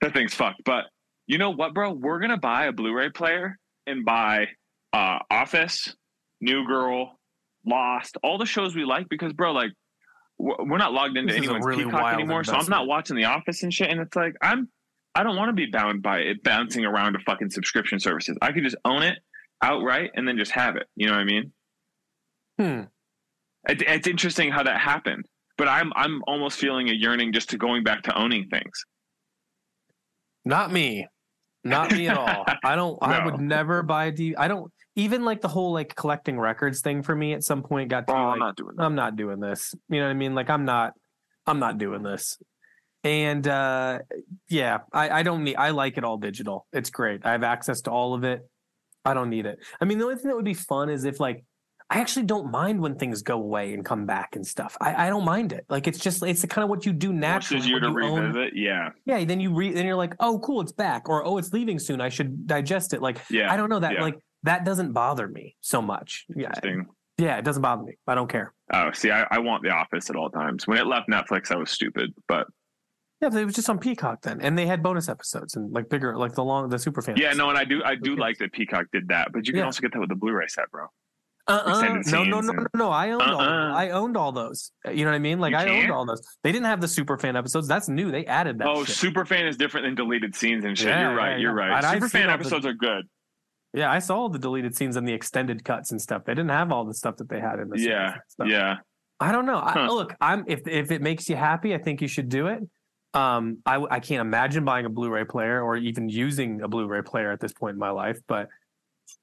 [SPEAKER 4] that thing's fucked. But you know what, bro? We're gonna buy a Blu-ray player and buy uh, Office, New Girl, Lost, all the shows we like because, bro, like we're not logged into
[SPEAKER 3] This
[SPEAKER 4] anyone's
[SPEAKER 3] really
[SPEAKER 4] Peacock anymore, so I'm not watching The Office and shit. And it's like I'm, I don't want to be bound by it bouncing around to fucking subscription services. I could just own it outright and then just have it. You know what I mean?
[SPEAKER 3] Hmm.
[SPEAKER 4] It, it's interesting how that happened, but I'm I'm almost feeling a yearning just to going back to owning things.
[SPEAKER 3] Not me. Not me at all. I don't. I would never buy a DVD. I don't even like the whole like collecting records thing for me. At some point, got to
[SPEAKER 4] Oh,
[SPEAKER 3] be
[SPEAKER 4] I'm not doing that.
[SPEAKER 3] I'm not doing this. You know what I mean? Like I'm not I'm not doing this. And uh yeah, I, I don't need I like it all digital. It's great. I have access to all of it. I don't need it. I mean the only thing that would be fun is if like I actually don't mind when things go away and come back and stuff. I, I don't mind it. Like it's just it's the kind of what you do naturally.
[SPEAKER 4] this year to
[SPEAKER 3] you own-
[SPEAKER 4] revisit, yeah,
[SPEAKER 3] yeah, then you read, then you're like, oh, cool, it's back, or oh, it's leaving soon. I should digest it. Like,
[SPEAKER 4] yeah.
[SPEAKER 3] I don't know that.
[SPEAKER 4] yeah.
[SPEAKER 3] Like, that doesn't bother me so much. Yeah, yeah, it doesn't bother me. I don't care.
[SPEAKER 4] Oh, see, I, I want The Office at all times. When it left Netflix, I was stupid, but
[SPEAKER 3] Yeah, but it was just on Peacock then, and they had bonus episodes and like bigger, like the long, the super fan.
[SPEAKER 4] yeah, no, and I do, I do like that Peacock did that, but you can
[SPEAKER 3] Yeah.
[SPEAKER 4] also get that with the Blu-ray set, bro.
[SPEAKER 3] uh-uh. no, no, no, no, no. I owned all.
[SPEAKER 4] Uh-uh.
[SPEAKER 3] I owned all those. You know what I mean? Like
[SPEAKER 4] You
[SPEAKER 3] I owned
[SPEAKER 4] can't?
[SPEAKER 3] all those. They didn't have the super fan episodes. That's new. They added that.
[SPEAKER 4] oh,
[SPEAKER 3] shit.
[SPEAKER 4] Superfan is different than deleted scenes and shit.
[SPEAKER 3] Yeah,
[SPEAKER 4] you're right.
[SPEAKER 3] yeah,
[SPEAKER 4] You're
[SPEAKER 3] yeah.
[SPEAKER 4] right.
[SPEAKER 3] And I've seen
[SPEAKER 4] Superfan
[SPEAKER 3] the-
[SPEAKER 4] episodes are good.
[SPEAKER 3] yeah, I saw all the deleted scenes and the extended cuts and stuff. They didn't have all the stuff that they had in the
[SPEAKER 4] Yeah, yeah.
[SPEAKER 3] I don't know. I, look, I'm if if it makes you happy, I think you should do it. Um, I I can't imagine buying a Blu-ray player or even using a Blu-ray player at this point in my life. But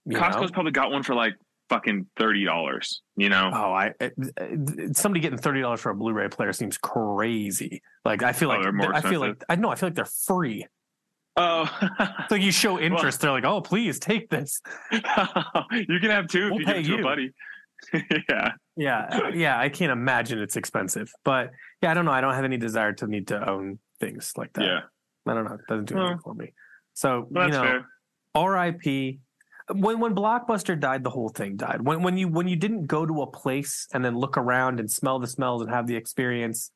[SPEAKER 4] Costco's
[SPEAKER 3] know,
[SPEAKER 4] probably got one for like fucking thirty dollars. You know?
[SPEAKER 3] oh, I it, it- somebody getting thirty dollars for a Blu-ray player seems crazy. Like I feel
[SPEAKER 4] Oh,
[SPEAKER 3] like I feel like? I know I feel like they're free.
[SPEAKER 4] Oh,
[SPEAKER 3] like you show interest, they're like, oh, please take this.
[SPEAKER 4] you can have two if
[SPEAKER 3] We'll
[SPEAKER 4] you give it to
[SPEAKER 3] you.
[SPEAKER 4] a buddy. yeah.
[SPEAKER 3] Yeah, uh, yeah. I can't imagine it's expensive, but yeah, I don't know. I don't have any desire to need to own things like that.
[SPEAKER 4] Yeah.
[SPEAKER 3] I don't know. It doesn't do
[SPEAKER 4] Well,
[SPEAKER 3] anything for me. So
[SPEAKER 4] Well,
[SPEAKER 3] you know,
[SPEAKER 4] fair.
[SPEAKER 3] R.I.P. When when Blockbuster died, the whole thing died. When when you when you didn't go to a place and then look around and smell the smells and have the experience,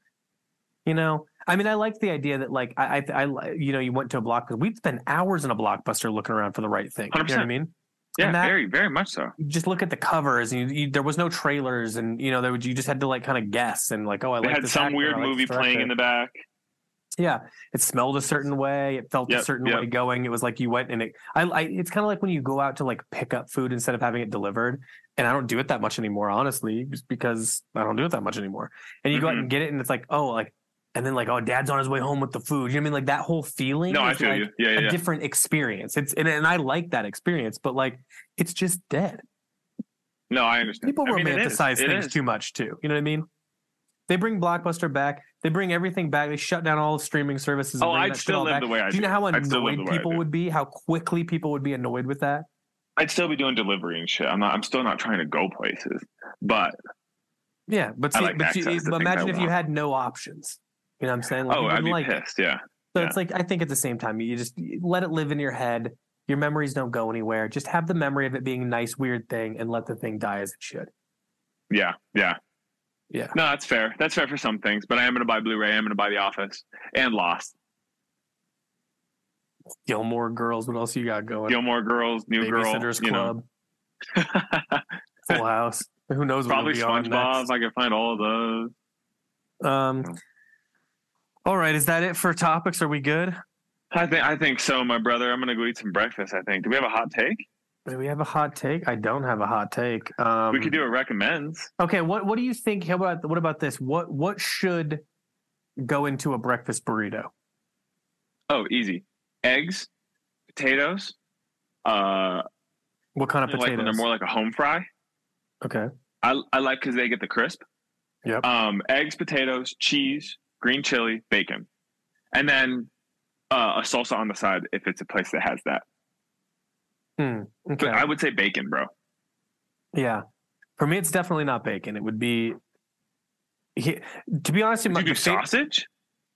[SPEAKER 3] you know. I mean, I like the idea that like I I, I you know you went to a blockbuster. We'd spend hours in a blockbuster looking around for the right thing. You know what I mean?
[SPEAKER 4] Yeah,
[SPEAKER 3] that-
[SPEAKER 4] very, very much so.
[SPEAKER 3] You just look at the covers and you, you, there was no trailers and you know there was, you just had to like kind of guess and like oh I
[SPEAKER 4] They
[SPEAKER 3] like
[SPEAKER 4] had some
[SPEAKER 3] actor,
[SPEAKER 4] weird
[SPEAKER 3] like
[SPEAKER 4] movie playing in the back.
[SPEAKER 3] Yeah, it smelled a certain way. It felt a certain
[SPEAKER 4] yep.
[SPEAKER 3] way going. It was like you went and it. I, I it's kind of like when you go out to like pick up food instead of having it delivered. And I don't do it that much anymore, honestly, just because I don't do it that much anymore. And you go out and mm-hmm. get it, and it's like, oh, like, and then like, oh, dad's on his way home with the food. You know what I mean? Like that whole feeling.
[SPEAKER 4] No, I
[SPEAKER 3] is
[SPEAKER 4] feel
[SPEAKER 3] like
[SPEAKER 4] you. Yeah, yeah,
[SPEAKER 3] A
[SPEAKER 4] yeah.
[SPEAKER 3] different experience. It's and, and I like that experience, but like it's just dead.
[SPEAKER 4] No, I understand.
[SPEAKER 3] People
[SPEAKER 4] I mean,
[SPEAKER 3] romanticize things too much too. You know what I mean? They bring Blockbuster back. They bring everything back. They shut down all the streaming services. and
[SPEAKER 4] Oh, I'd still live
[SPEAKER 3] back.
[SPEAKER 4] the way I
[SPEAKER 3] Do you know how
[SPEAKER 4] I'd still live
[SPEAKER 3] annoyed
[SPEAKER 4] the way I
[SPEAKER 3] people would be? How quickly people would be annoyed with that?
[SPEAKER 4] I'd still be doing delivery and shit. I'm not. I'm still not trying to go places, but
[SPEAKER 3] Yeah, but see,
[SPEAKER 4] like
[SPEAKER 3] but you,
[SPEAKER 4] access to things
[SPEAKER 3] imagine if you had no options. You know what I'm saying? Like,
[SPEAKER 4] oh, I'd be
[SPEAKER 3] like it.
[SPEAKER 4] pissed. Yeah.
[SPEAKER 3] So
[SPEAKER 4] Yeah.
[SPEAKER 3] it's like I think at the same time you just let it live in your head. Your memories don't go anywhere. Just have the memory of it being a nice, weird thing, and let the thing die as it should.
[SPEAKER 4] Yeah, yeah,
[SPEAKER 3] Yeah.
[SPEAKER 4] No, that's fair. That's fair for some things, but I am going to buy Blu-ray. I am going to buy The Office and Lost,
[SPEAKER 3] Gilmore Girls. What else you got going?
[SPEAKER 4] Gilmore Girls, New Girl,
[SPEAKER 3] Babysitters
[SPEAKER 4] you know.
[SPEAKER 3] Club, Full House. Who knows?
[SPEAKER 4] Probably
[SPEAKER 3] will be on
[SPEAKER 4] SpongeBob. I can find all of those.
[SPEAKER 3] Um. All right, is that it for topics? Are we good?
[SPEAKER 4] I think. I think so, my brother. I'm going to go eat some breakfast. I think. Do we have a hot take?
[SPEAKER 3] Do we have a hot take? I don't have a hot take. Um,
[SPEAKER 4] we could do a recommends.
[SPEAKER 3] Okay, what what do you think? How about what about this? What what should go into a breakfast burrito?
[SPEAKER 4] Oh, easy. Eggs, potatoes. Uh,
[SPEAKER 3] What kind of
[SPEAKER 4] I like when
[SPEAKER 3] potatoes?
[SPEAKER 4] they're more like a home fry.
[SPEAKER 3] okay.
[SPEAKER 4] I I like because they get the crisp.
[SPEAKER 3] Yep.
[SPEAKER 4] Um, eggs, potatoes, cheese, green chili, bacon, and then uh, a salsa on the side if it's a place that has that.
[SPEAKER 3] Hmm, okay.
[SPEAKER 4] But I would say bacon, bro.
[SPEAKER 3] yeah. For me, it's definitely not bacon. It would be. He, to be honest,
[SPEAKER 4] you do sausage?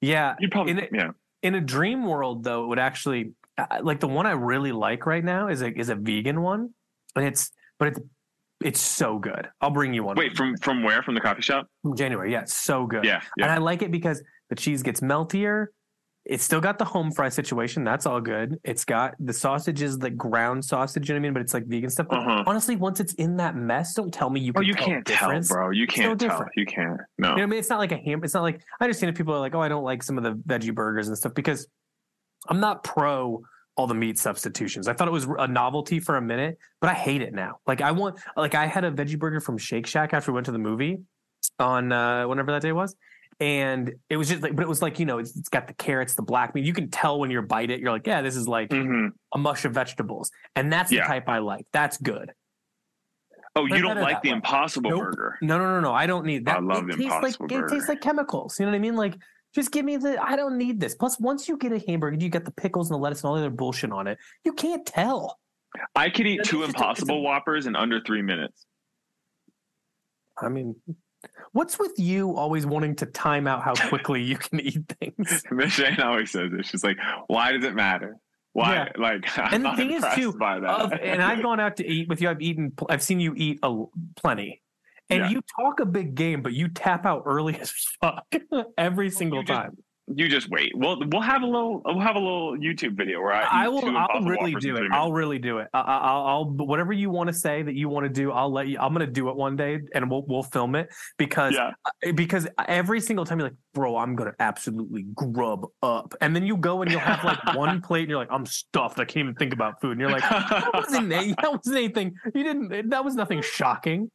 [SPEAKER 3] yeah.
[SPEAKER 4] You'd probably
[SPEAKER 3] in it-
[SPEAKER 4] yeah.
[SPEAKER 3] In a dream world, though, it would actually like the one I really like right now is a is a vegan one, and it's but it's it's so good. I'll bring you one.
[SPEAKER 4] Wait, from from where? From the coffee shop?
[SPEAKER 3] from January, yeah, so good.
[SPEAKER 4] Yeah,
[SPEAKER 3] And. I like it because the cheese gets meltier. It's still got the home fry situation. That's all good. It's got the sausages, the ground sausage, you know what I mean? But it's like vegan stuff.
[SPEAKER 4] Uh-huh.
[SPEAKER 3] honestly, once it's in that mess, don't tell me you
[SPEAKER 4] Oh,
[SPEAKER 3] can
[SPEAKER 4] you
[SPEAKER 3] tell
[SPEAKER 4] can't tell, bro. You can't tell.
[SPEAKER 3] different.
[SPEAKER 4] You can't. No.
[SPEAKER 3] You know what I mean? It's not like a ham. It's not like I understand if people are like, oh, I don't like some of the veggie burgers and stuff because I'm not pro all the meat substitutions. I thought it was a novelty for a minute, but I hate it now. Like I want, like I had a veggie burger from Shake Shack after we went to the movie on uh, whenever that day was. And it was just like, but it was like, you know, it's, it's got the carrots, the black meat. You can tell when you bite it, you're like, yeah, this is like
[SPEAKER 4] hmm
[SPEAKER 3] a mush of vegetables. And that's the
[SPEAKER 4] Yeah.
[SPEAKER 3] type I like. That's good.
[SPEAKER 4] Oh, you don't like the
[SPEAKER 3] way.
[SPEAKER 4] Impossible
[SPEAKER 3] Nope.
[SPEAKER 4] Burger?
[SPEAKER 3] No, no, no, no. I don't need that.
[SPEAKER 4] I love
[SPEAKER 3] it
[SPEAKER 4] the
[SPEAKER 3] tastes like
[SPEAKER 4] Impossible
[SPEAKER 3] it tastes like chemicals. You know what I mean? Like just give me the I don't need this. Plus, once you get a hamburger, you get the pickles and the lettuce and all the other bullshit on it. You can't tell.
[SPEAKER 4] I could eat two
[SPEAKER 3] just a- a-
[SPEAKER 4] Impossible Whoppers in under three minutes.
[SPEAKER 3] I mean, what's with you always wanting to time out how quickly you can eat things?
[SPEAKER 4] Miss Shane always says it. She's like, "Why does it matter? Why?
[SPEAKER 3] Yeah.
[SPEAKER 4] Like, I'm
[SPEAKER 3] And the
[SPEAKER 4] not
[SPEAKER 3] thing is, too,
[SPEAKER 4] by that."
[SPEAKER 3] Of- and I've gone out to eat with you. I've eaten. I've seen you eat a l- plenty. And
[SPEAKER 4] Yeah.
[SPEAKER 3] you talk a big game, but you tap out early as fuck every single
[SPEAKER 4] just-
[SPEAKER 3] time.
[SPEAKER 4] you just wait. We'll we'll have a little we'll have a little YouTube video where I,
[SPEAKER 3] I will. I'll really do it. I'll really do it. I, I- I'll, I'll. Whatever you want to say that you want to do, I'll let you. I'm gonna do it one day, and we'll we'll film it because
[SPEAKER 4] yeah.
[SPEAKER 3] because every single time you're like, bro, I'm gonna absolutely grub up, and then you go and you'll have like one plate, and you're like, I'm stuffed. I can't even think about food, and you're like, that wasn't that wasn't anything. You didn't. That was nothing shocking.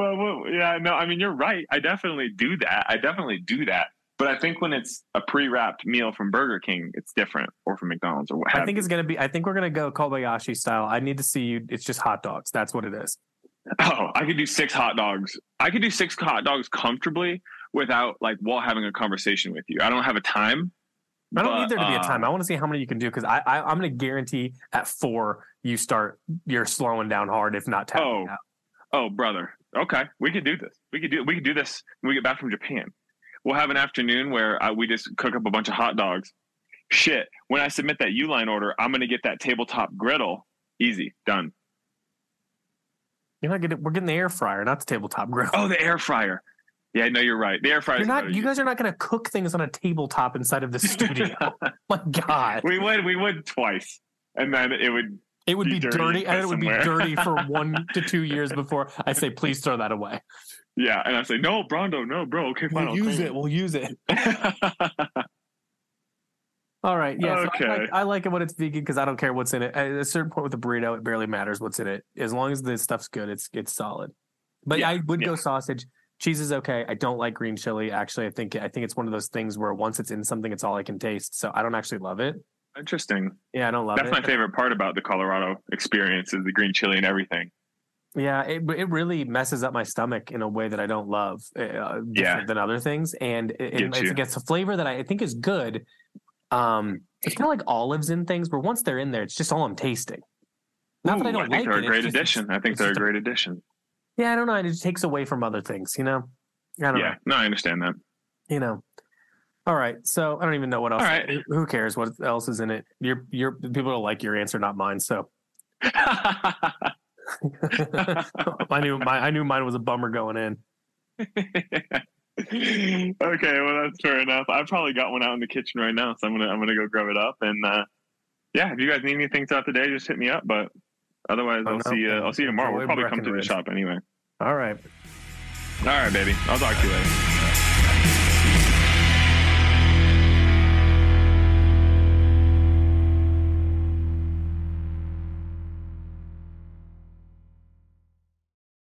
[SPEAKER 4] Well, well, yeah, no, I mean you're right. I definitely do that. I definitely do that. But I think when it's a pre-wrapped meal from Burger King, it's different, or from McDonald's, or what have
[SPEAKER 3] I think it's gonna be. I think we're gonna go Kobayashi style. I need to see you. It's just hot dogs. That's what it is.
[SPEAKER 4] Oh, I could do six hot dogs. I could do six hot dogs comfortably without like while having a conversation with you. I don't have a time.
[SPEAKER 3] I don't
[SPEAKER 4] but,
[SPEAKER 3] need there to be a
[SPEAKER 4] uh,
[SPEAKER 3] time. I want to see how many you can do because I, I I'm going to guarantee at four you start you're slowing down hard if not tapping
[SPEAKER 4] Oh.
[SPEAKER 3] out.
[SPEAKER 4] Oh, brother. Okay, we could do this. We could do. We could do this when we get back from Japan. We'll have an afternoon where uh, we just cook up a bunch of hot dogs. Shit. When I submit that Uline order, I'm gonna get that tabletop griddle. Easy, done.
[SPEAKER 3] You're not getting. We're getting the air fryer, not the tabletop grill.
[SPEAKER 4] Oh, the air fryer. Yeah, no, you're right. The air fryer.
[SPEAKER 3] You're not. You guys are not going to cook things on a tabletop inside of the studio. My God,
[SPEAKER 4] we would. We would twice, and then it would.
[SPEAKER 3] It would
[SPEAKER 4] be
[SPEAKER 3] be
[SPEAKER 4] dirty
[SPEAKER 3] dirty, and it would be dirty for one to two years before I say, please throw that away.
[SPEAKER 4] Yeah, and I say, no, Brondo, no, bro. Okay, fine.
[SPEAKER 3] We'll
[SPEAKER 4] I'll
[SPEAKER 3] use
[SPEAKER 4] clean
[SPEAKER 3] it. We'll use it.
[SPEAKER 4] it.
[SPEAKER 3] All right. Yeah. so I,
[SPEAKER 4] Okay.
[SPEAKER 3] like, I like it when it's vegan because I don't care what's in it. At a certain point with the burrito, it barely matters what's in it. As long as the stuff's good, it's it's solid. But
[SPEAKER 4] Yeah,
[SPEAKER 3] I would go sausage. Cheese is okay. I don't like green chili. Actually, I think I think it's one of those things where once it's in something, it's all I can taste. So I don't actually love it.
[SPEAKER 4] Interesting.
[SPEAKER 3] Yeah, I don't love
[SPEAKER 4] That's
[SPEAKER 3] it.
[SPEAKER 4] my favorite part about the Colorado experience is the green chili and everything.
[SPEAKER 3] Yeah, it it really messes up my stomach in a way that I don't love, uh, different
[SPEAKER 4] Yeah.
[SPEAKER 3] than other things, and it,
[SPEAKER 4] Get
[SPEAKER 3] it's,
[SPEAKER 4] you.
[SPEAKER 3] it's a flavor that I think is good. Um, it's kind of like olives in things, where once they're in there, it's just all I'm tasting. Not that I don't
[SPEAKER 4] think
[SPEAKER 3] like
[SPEAKER 4] they're
[SPEAKER 3] it.
[SPEAKER 4] a great
[SPEAKER 3] just-
[SPEAKER 4] addition. I think they're a great addition.
[SPEAKER 3] Yeah, I don't know. It just takes away from other things, you know. I don't
[SPEAKER 4] Yeah, no, I understand that.
[SPEAKER 3] You know. All right, so I don't even know what else.
[SPEAKER 4] All right.
[SPEAKER 3] Who- cares what else is in it? Your your people don't like your answer, not mine. So I knew my I knew mine was a bummer going in.
[SPEAKER 4] okay, well that's fair enough. I've probably got one out in the kitchen right now, so I'm gonna I'm gonna go grab it up. And uh, yeah, if you guys need anything throughout the day, just hit me up. But otherwise,
[SPEAKER 3] Oh,
[SPEAKER 4] I'll
[SPEAKER 3] no.
[SPEAKER 4] see you. I'll see you tomorrow. We'll probably come to the shop anyway.
[SPEAKER 3] All right.
[SPEAKER 4] All right, baby. I'll talk to you later.